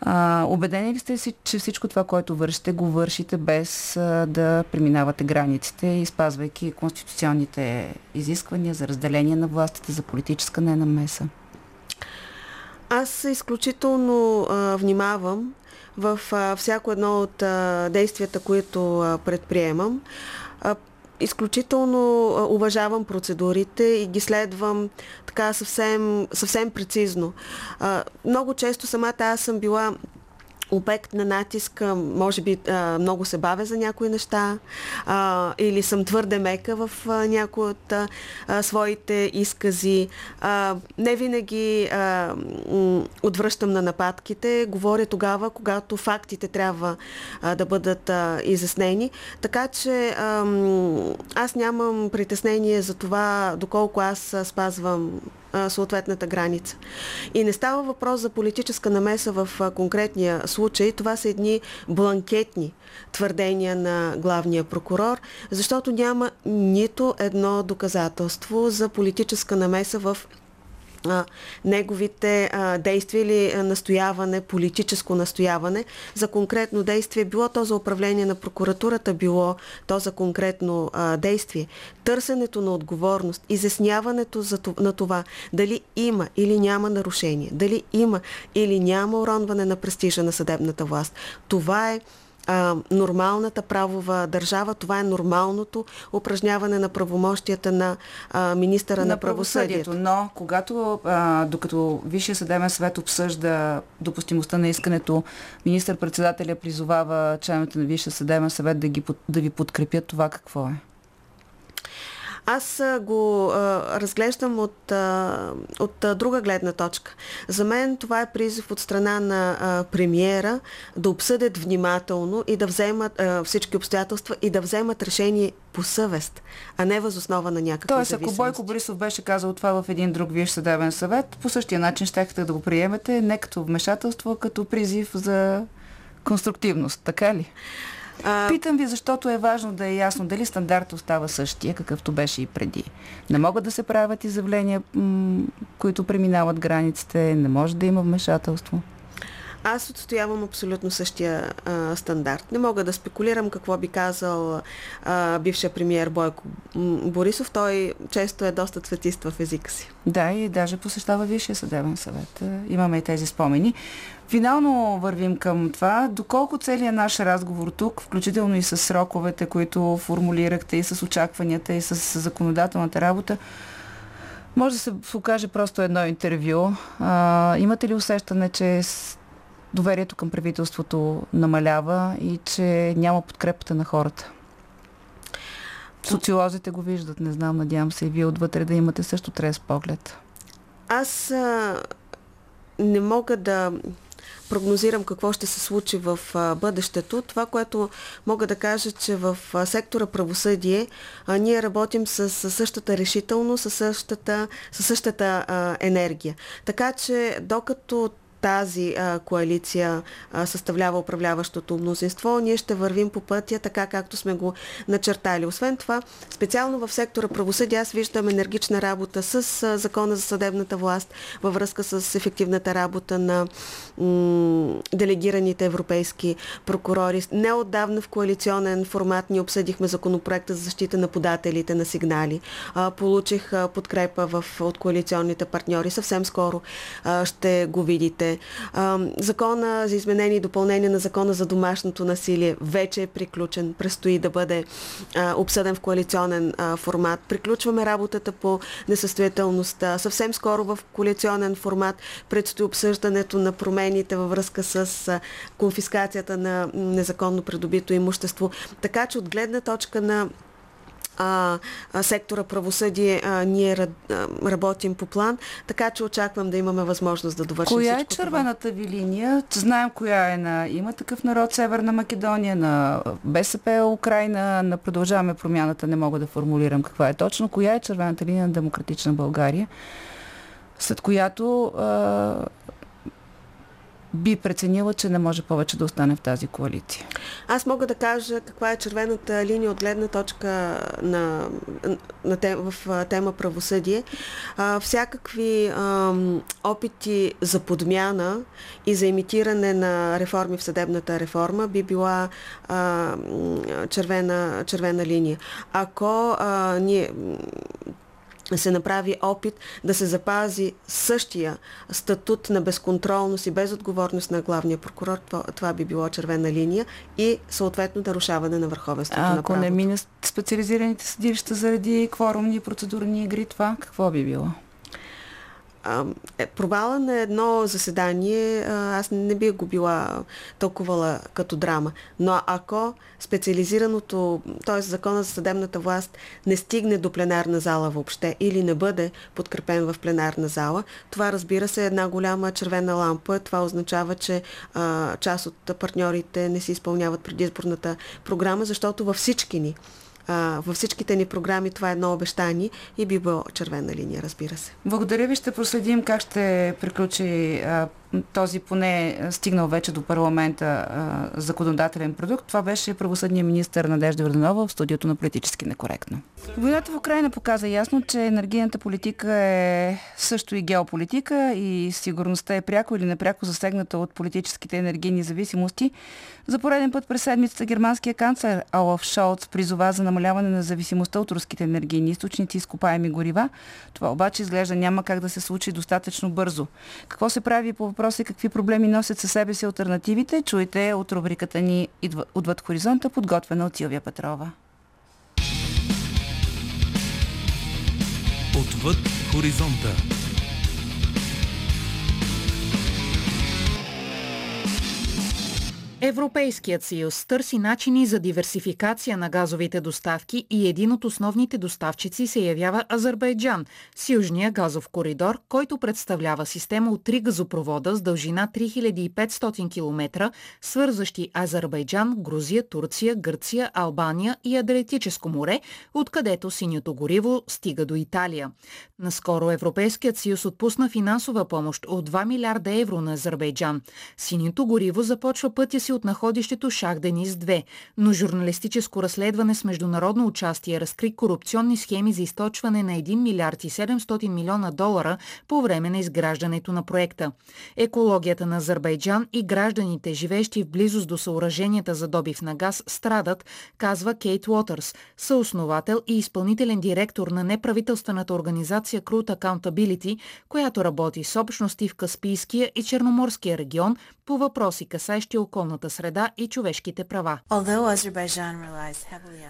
А, убедени ли сте си, че всичко това, което вършите, го вършите без а, да преминавате границите и спазвайки конституционните изисквания за разделение на властите, за политическа ненамеса? Аз изключително а, внимавам в а, всяко едно от а, действията, които а, предприемам. А, изключително а, уважавам процедурите и ги следвам така съвсем, съвсем прецизно. А, много често самата аз съм била обект на натиска, може би много се бавя за някои неща или съм твърде мека в а, някои от своите изкази. Не винаги отвръщам на нападките, говоря тогава, когато фактите трябва да бъдат изяснени. Така че аз нямам притеснение за това доколко аз спазвам съответната граница. И не става въпрос за политическа намеса в конкретния случай. Това са едни бланкетни твърдения на главния прокурор, защото няма нито едно доказателство за политическа намеса в неговите действия или настояване, политическо настояване за конкретно действие, било то за управление на прокуратурата, било то за конкретно действие. Търсенето на отговорност, изясняването на това дали има или няма нарушение, дали има или няма уронване на престижа на съдебната власт. Това е а, нормалната правова държава. Това е нормалното упражняване на правомощията на а, министъра на, на правосъдието. правосъдието. Но когато, а, докато Висшия съдебен съвет обсъжда допустимостта на искането, министър-председателя призовава членовете на Висшия съдебен съвет да, ги, да ви подкрепят, това какво е? Аз го а, разглеждам от, а, от а, друга гледна точка. За мен това е призив от страна на а, премиера да обсъдят внимателно и да вземат а, всички обстоятелства и да вземат решение по съвест, а не възоснова на някакви Тоест, ако Бойко Борисов беше казал това в един друг виш съдебен съвет, по същия начин щехте да го приемете не като вмешателство, а като призив за конструктивност, така ли? А... Питам ви, защото е важно да е ясно дали стандарт остава същия, какъвто беше и преди. Не могат да се правят изявления, които преминават границите, не може да има вмешателство. Аз отстоявам абсолютно същия а, стандарт. Не мога да спекулирам какво би казал а, бившия премиер Бойко Борисов. Той често е доста цветист в езика си. Да, и даже посещава Висшия съдебен съвет. Имаме и тези спомени. Финално вървим към това. Доколко целият наш разговор тук, включително и с сроковете, които формулирахте, и с очакванията, и с законодателната работа, може да се окаже просто едно интервю. А, имате ли усещане, че доверието към правителството намалява и че няма подкрепата на хората? Социолозите го виждат, не знам, надявам се и вие отвътре да имате също трес поглед. Аз а, не мога да прогнозирам какво ще се случи в а, бъдещето. Това, което мога да кажа, че в а, сектора правосъдие а, ние работим с, с същата решителност, с същата, с същата а, енергия. Така че докато тази а, коалиция а, съставлява управляващото мнозинство, ние ще вървим по пътя така, както сме го начертали. Освен това, специално в сектора правосъдие аз виждам енергична работа с а, закона за съдебната власт във връзка с ефективната работа на м- делегираните европейски прокурори. Неотдавна в коалиционен формат ни обсъдихме законопроекта за защита на подателите на сигнали. А, получих а, подкрепа в, от коалиционните партньори. Съвсем скоро а, ще го видите закона за изменение и допълнение на закона за домашното насилие вече е приключен. Престои да бъде обсъден в коалиционен формат. Приключваме работата по несъстоятелността. Съвсем скоро в коалиционен формат предстои обсъждането на промените във връзка с конфискацията на незаконно придобито имущество. Така че от гледна точка на а, сектора правосъдие а, ние а, работим по план, така че очаквам да имаме възможност да довършим Коя е червената това. ви линия? Знаем коя е на Има такъв народ Северна Македония, на БСП Украина, на Продължаваме промяната, не мога да формулирам каква е точно. Коя е червената линия на Демократична България? след която а, би преценила, че не може повече да остане в тази коалиция? Аз мога да кажа каква е червената линия от гледна точка на, на тем, в тема правосъдие. А, всякакви а, опити за подмяна и за имитиране на реформи в съдебната реформа би била а, червена, червена линия. Ако а, ние се направи опит да се запази същия статут на безконтролност и безотговорност на главния прокурор, това, това би било червена линия и съответно нарушаване на върховенството а, на правото. Ако не мине специализираните съдилища заради кворумни и процедурни игри, това какво би било? Е, провала на едно заседание аз не бих го била толкова като драма. Но ако специализираното, т.е. закона за съдебната власт не стигне до пленарна зала въобще или не бъде подкрепен в пленарна зала, това разбира се е една голяма червена лампа. Това означава, че а, част от партньорите не си изпълняват предизборната програма, защото във всички ни а, във всичките ни програми това е едно обещание и би било червена линия, разбира се. Благодаря ви. Ще проследим как ще приключи а, този поне стигнал вече до парламента а, законодателен продукт. Това беше правосъдния министр Надежда Върданова в студиото на Политически некоректно. Войната в Украина показа ясно, че енергийната политика е също и геополитика и сигурността е пряко или непряко засегната от политическите енергийни зависимости. За пореден път през седмицата германския канцлер Олаф Шолц призова за намаляване на зависимостта от руските енергийни източници и изкопаеми горива. Това обаче изглежда няма как да се случи достатъчно бързо. Какво се прави по въпроса и какви проблеми носят със себе си альтернативите, чуйте от рубриката ни Отвъд хоризонта, подготвена от Силвия Петрова. Отвъд хоризонта. Европейският съюз търси начини за диверсификация на газовите доставки и един от основните доставчици се явява Азербайджан с Южния газов коридор, който представлява система от три газопровода с дължина 3500 км, свързващи Азербайджан, Грузия, Турция, Гърция, Албания и Адриатическо море, откъдето синьото гориво стига до Италия. Наскоро Европейският съюз отпусна финансова помощ от 2 милиарда евро на Азербайджан. Синьото гориво започва пътя си от находището Шах Денис 2, но журналистическо разследване с международно участие разкри корупционни схеми за източване на 1 милиард и 700 милиона долара по време на изграждането на проекта. Екологията на Азербайджан и гражданите, живеещи в близост до съоръженията за добив на газ, страдат, казва Кейт Уотърс, съосновател и изпълнителен директор на неправителствената организация Crude Accountability, която работи с общности в Каспийския и Черноморския регион по въпроси касаещи околната околната среда и човешките права.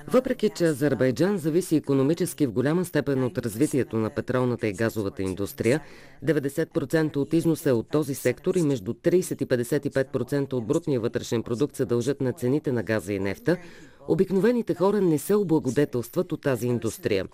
Въпреки, че Азербайджан зависи економически в голяма степен от развитието на петролната и газовата индустрия, 90% от износа е от този сектор и между 30 и 55% от брутния вътрешен продукт се дължат на цените на газа и нефта, Обикновените хора не се облагодетелстват от тази индустрия.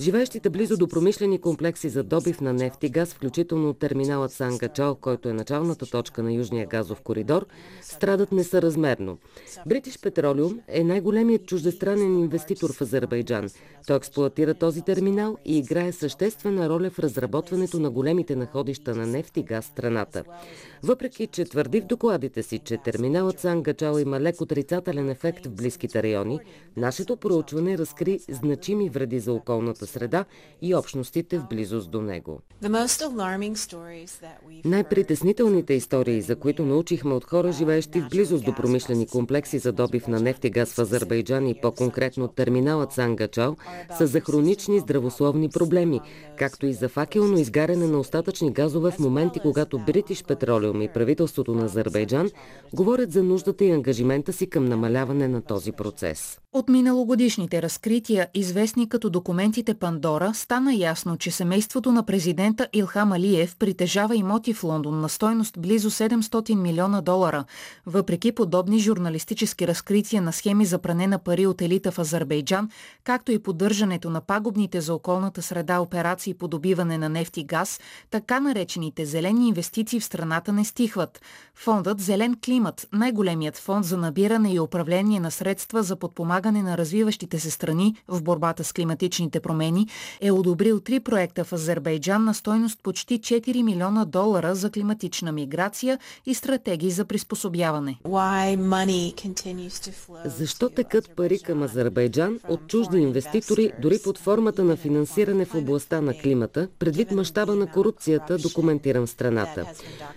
Живеещите близо до промишлени комплекси за добив на нефт и газ, включително терминалът Сангачал, който е началната точка на Южния газов коридор, страдат несъразмерно. Бритиш Петролиум е най-големият чуждестранен инвеститор в Азербайджан. Той експлуатира този терминал и играе съществена роля в разработването на големите находища на нефт и газ страната. Въпреки, че твърди в докладите си, че терминалът Сангачал има лек отрицателен ефект в близките райони, нашето проучване разкри значими вреди за околната среда и общностите в близост до него. Най-притеснителните истории, за които научихме от хора, живеещи в близост до промишлени комплекси за добив на нефт и газ в Азербайджан и по-конкретно терминалът Сангачал, са за хронични здравословни проблеми, както и за факелно изгаряне на остатъчни газове в моменти, когато Бритиш Петролиум и правителството на Азербайджан говорят за нуждата и ангажимента си към намаляване на този процес. От миналогодишните разкрития, известни като документите Пандора, стана ясно, че семейството на президента Илхам Алиев притежава имоти в Лондон на стойност близо 700 милиона долара. Въпреки подобни журналистически разкрития на схеми за пране на пари от елита в Азербайджан, както и поддържането на пагубните за околната среда операции по добиване на нефт и газ, така наречените зелени инвестиции в страната не стихват. Фондът Зелен климат, най-големият фонд за набиране и управление на средства за подпомагане подпомагане на развиващите се страни в борбата с климатичните промени е одобрил три проекта в Азербайджан на стойност почти 4 милиона долара за климатична миграция и стратегии за приспособяване. Защо текат пари към Азербайджан от чужди инвеститори, дори под формата на финансиране в областта на климата, предвид мащаба на корупцията, документиран в страната?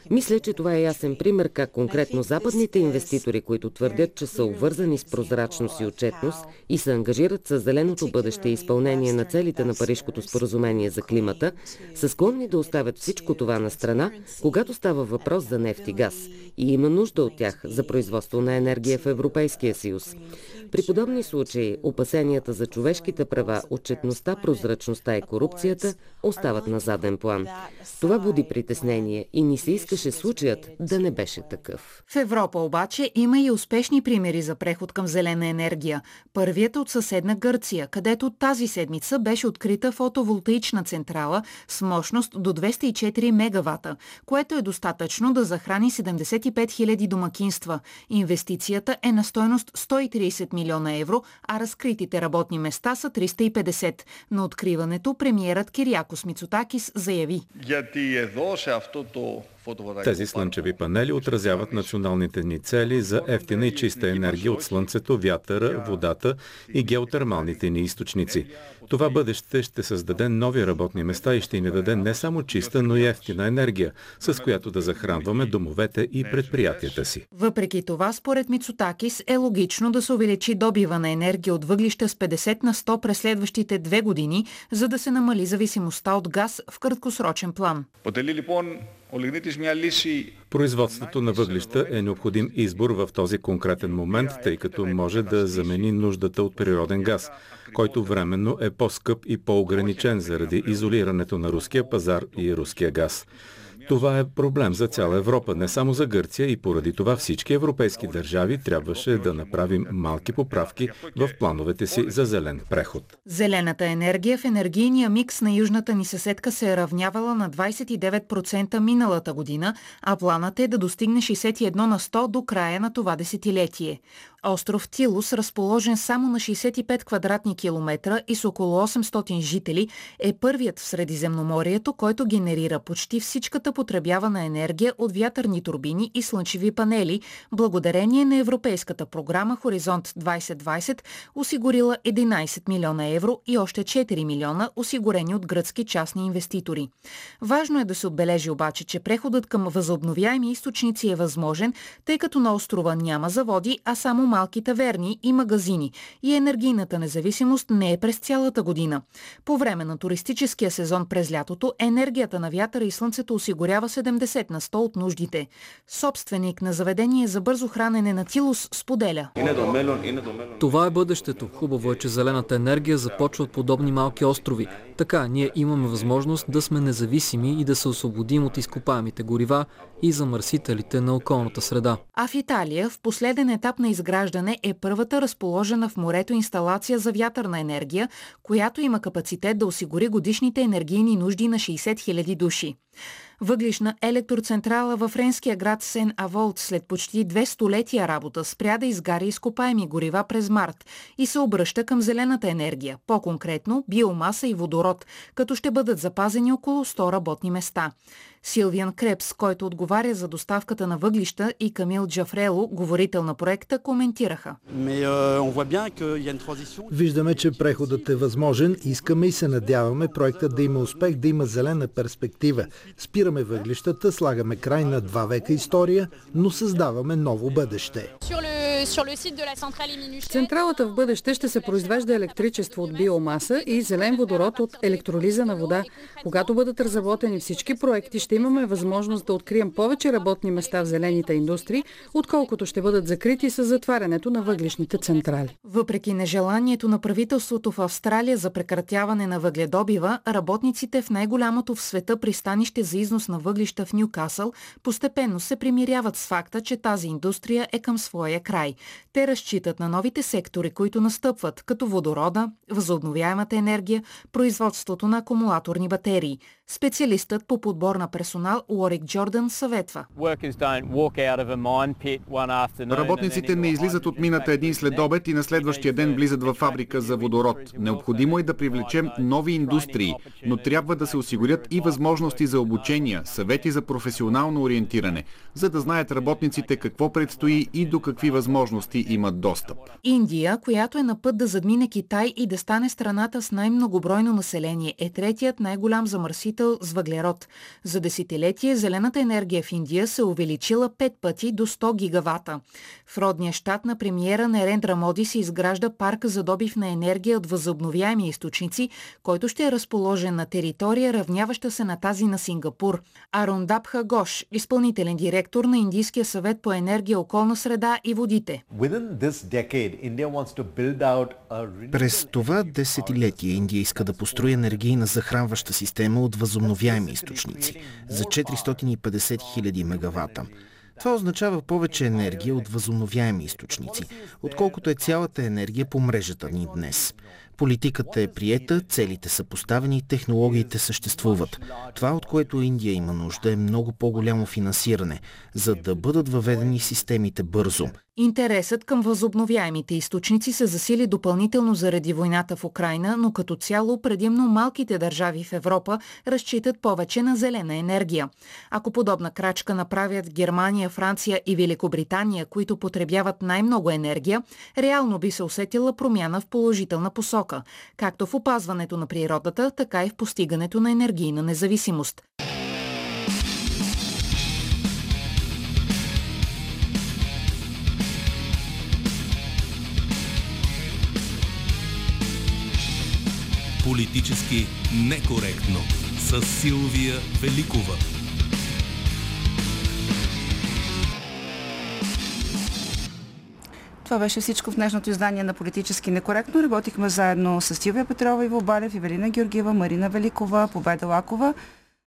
Мисля, че това е ясен пример как конкретно западните инвеститори, които твърдят, че са обвързани с прозрачност и отчетност и се ангажират с зеленото бъдеще и изпълнение на целите на Парижкото споразумение за климата, са склонни да оставят всичко това на страна, когато става въпрос за нефт и газ и има нужда от тях за производство на енергия в Европейския съюз. При подобни случаи опасенията за човешките права, отчетността, прозрачността и корупцията остават на заден план. Това буди притеснение и ни се искаше случаят да не беше такъв. В Европа обаче има и успешни примери за преход към зелена енергия. Първият от съседна Гърция, където тази седмица беше открита фотоволтаична централа с мощност до 204 мегавата, което е достатъчно да захрани 75 000 домакинства. Инвестицията е на стойност 130 милиона евро, а разкритите работни места са 350. На откриването премиерът Кириакос Мицотакис заяви. Тези слънчеви панели отразяват националните ни цели за ефтина и чиста енергия от слънцето, вятъра, водата и геотермалните ни източници. Това бъдеще ще създаде нови работни места и ще ни даде не само чиста, но и ефтина енергия, с която да захранваме домовете и предприятията си. Въпреки това, според Мицотакис е логично да се увеличи добива на енергия от въглища с 50 на 100 през следващите две години, за да се намали зависимостта от газ в краткосрочен план. Производството на въглища е необходим избор в този конкретен момент, тъй като може да замени нуждата от природен газ, който временно е по-скъп и по-ограничен заради изолирането на руския пазар и руския газ. Това е проблем за цяла Европа, не само за Гърция и поради това всички европейски държави трябваше да направим малки поправки в плановете си за зелен преход. Зелената енергия в енергийния микс на южната ни съседка се е равнявала на 29% миналата година, а планът е да достигне 61 на 100 до края на това десетилетие. Остров Тилус, разположен само на 65 квадратни километра и с около 800 жители, е първият в Средиземноморието, който генерира почти всичката потребявана енергия от вятърни турбини и слънчеви панели, благодарение на Европейската програма Хоризонт 2020, осигурила 11 милиона евро и още 4 милиона, осигурени от гръцки частни инвеститори. Важно е да се отбележи обаче, че преходът към възобновяеми източници е възможен, тъй като на острова няма заводи, а само малки таверни и магазини и енергийната независимост не е през цялата година. По време на туристическия сезон през лятото енергията на вятъра и слънцето осигурява 70 на 100 от нуждите. Собственик на заведение за бързо хранене на Тилус споделя. Това е бъдещето. Хубаво е, че зелената енергия започва от подобни малки острови. Така ние имаме възможност да сме независими и да се освободим от изкопаемите горива и замърсителите на околната среда. А в Италия в последен етап на изграждане е първата разположена в морето инсталация за вятърна енергия, която има капацитет да осигури годишните енергийни нужди на 60 000 души. Въглишна електроцентрала във френския град Сен Аволт след почти две столетия работа спря да изгаря изкопаеми горива през март и се обръща към зелената енергия, по-конкретно биомаса и водород, като ще бъдат запазени около 100 работни места. Силвиан Крепс, който отговаря за доставката на въглища и Камил Джафрело, говорител на проекта, коментираха. Виждаме, че преходът е възможен, искаме и се надяваме проектът да има успех, да има зелена перспектива. Спираме въглищата, слагаме край на два века история, но създаваме ново бъдеще. Централата в бъдеще ще се произвежда електричество от биомаса и зелен водород от електролиза на вода. Когато бъдат разработени всички проекти, ще имаме възможност да открием повече работни места в зелените индустрии, отколкото ще бъдат закрити с затварянето на въглишните централи. Въпреки нежеланието на правителството в Австралия за прекратяване на въгледобива, работниците в най-голямото в света пристанище за износ на въглища в Нюкасъл постепенно се примиряват с факта, че тази индустрия е към своя край. Те разчитат на новите сектори, които настъпват, като водорода, възобновяемата енергия, производството на акумулаторни батерии. Специалистът по подбор на персонал Уорик Джордан съветва. Работниците не излизат от мината един след обед и на следващия ден влизат във фабрика за водород. Необходимо е да привлечем нови индустрии, но трябва да се осигурят и възможности за обучения, съвети за професионално ориентиране, за да знаят работниците какво предстои и до какви възможности имат достъп. Индия, която е на път да задмине Китай и да стане страната с най-многобройно население, е третият най-голям замърсител замърсител с въглерод. За десетилетие зелената енергия в Индия се увеличила 5 пъти до 100 гигавата. В родния щат на премиера Нерендра Моди се изгражда парк за добив на енергия от възобновяеми източници, който ще е разположен на територия, равняваща се на тази на Сингапур. Арундабха Гош, изпълнителен директор на Индийския съвет по енергия, околна среда и водите. През това десетилетие Индия иска да построи енергийна захранваща система от възобновяеми източници за 450 хиляди мегавата. Това означава повече енергия от възобновяеми източници, отколкото е цялата енергия по мрежата ни днес. Политиката е приета, целите са поставени, технологиите съществуват. Това, от което Индия има нужда, е много по-голямо финансиране, за да бъдат въведени системите бързо. Интересът към възобновяемите източници се засили допълнително заради войната в Украина, но като цяло предимно малките държави в Европа разчитат повече на зелена енергия. Ако подобна крачка направят Германия, Франция и Великобритания, които потребяват най-много енергия, реално би се усетила промяна в положителна посока, както в опазването на природата, така и в постигането на енергийна независимост. Политически некоректно с Силвия Великова. Това беше всичко в днешното издание на Политически некоректно. Работихме заедно с Силвия Петрова, Иво Балев, Ивелина Георгиева, Марина Великова, Победа Лакова.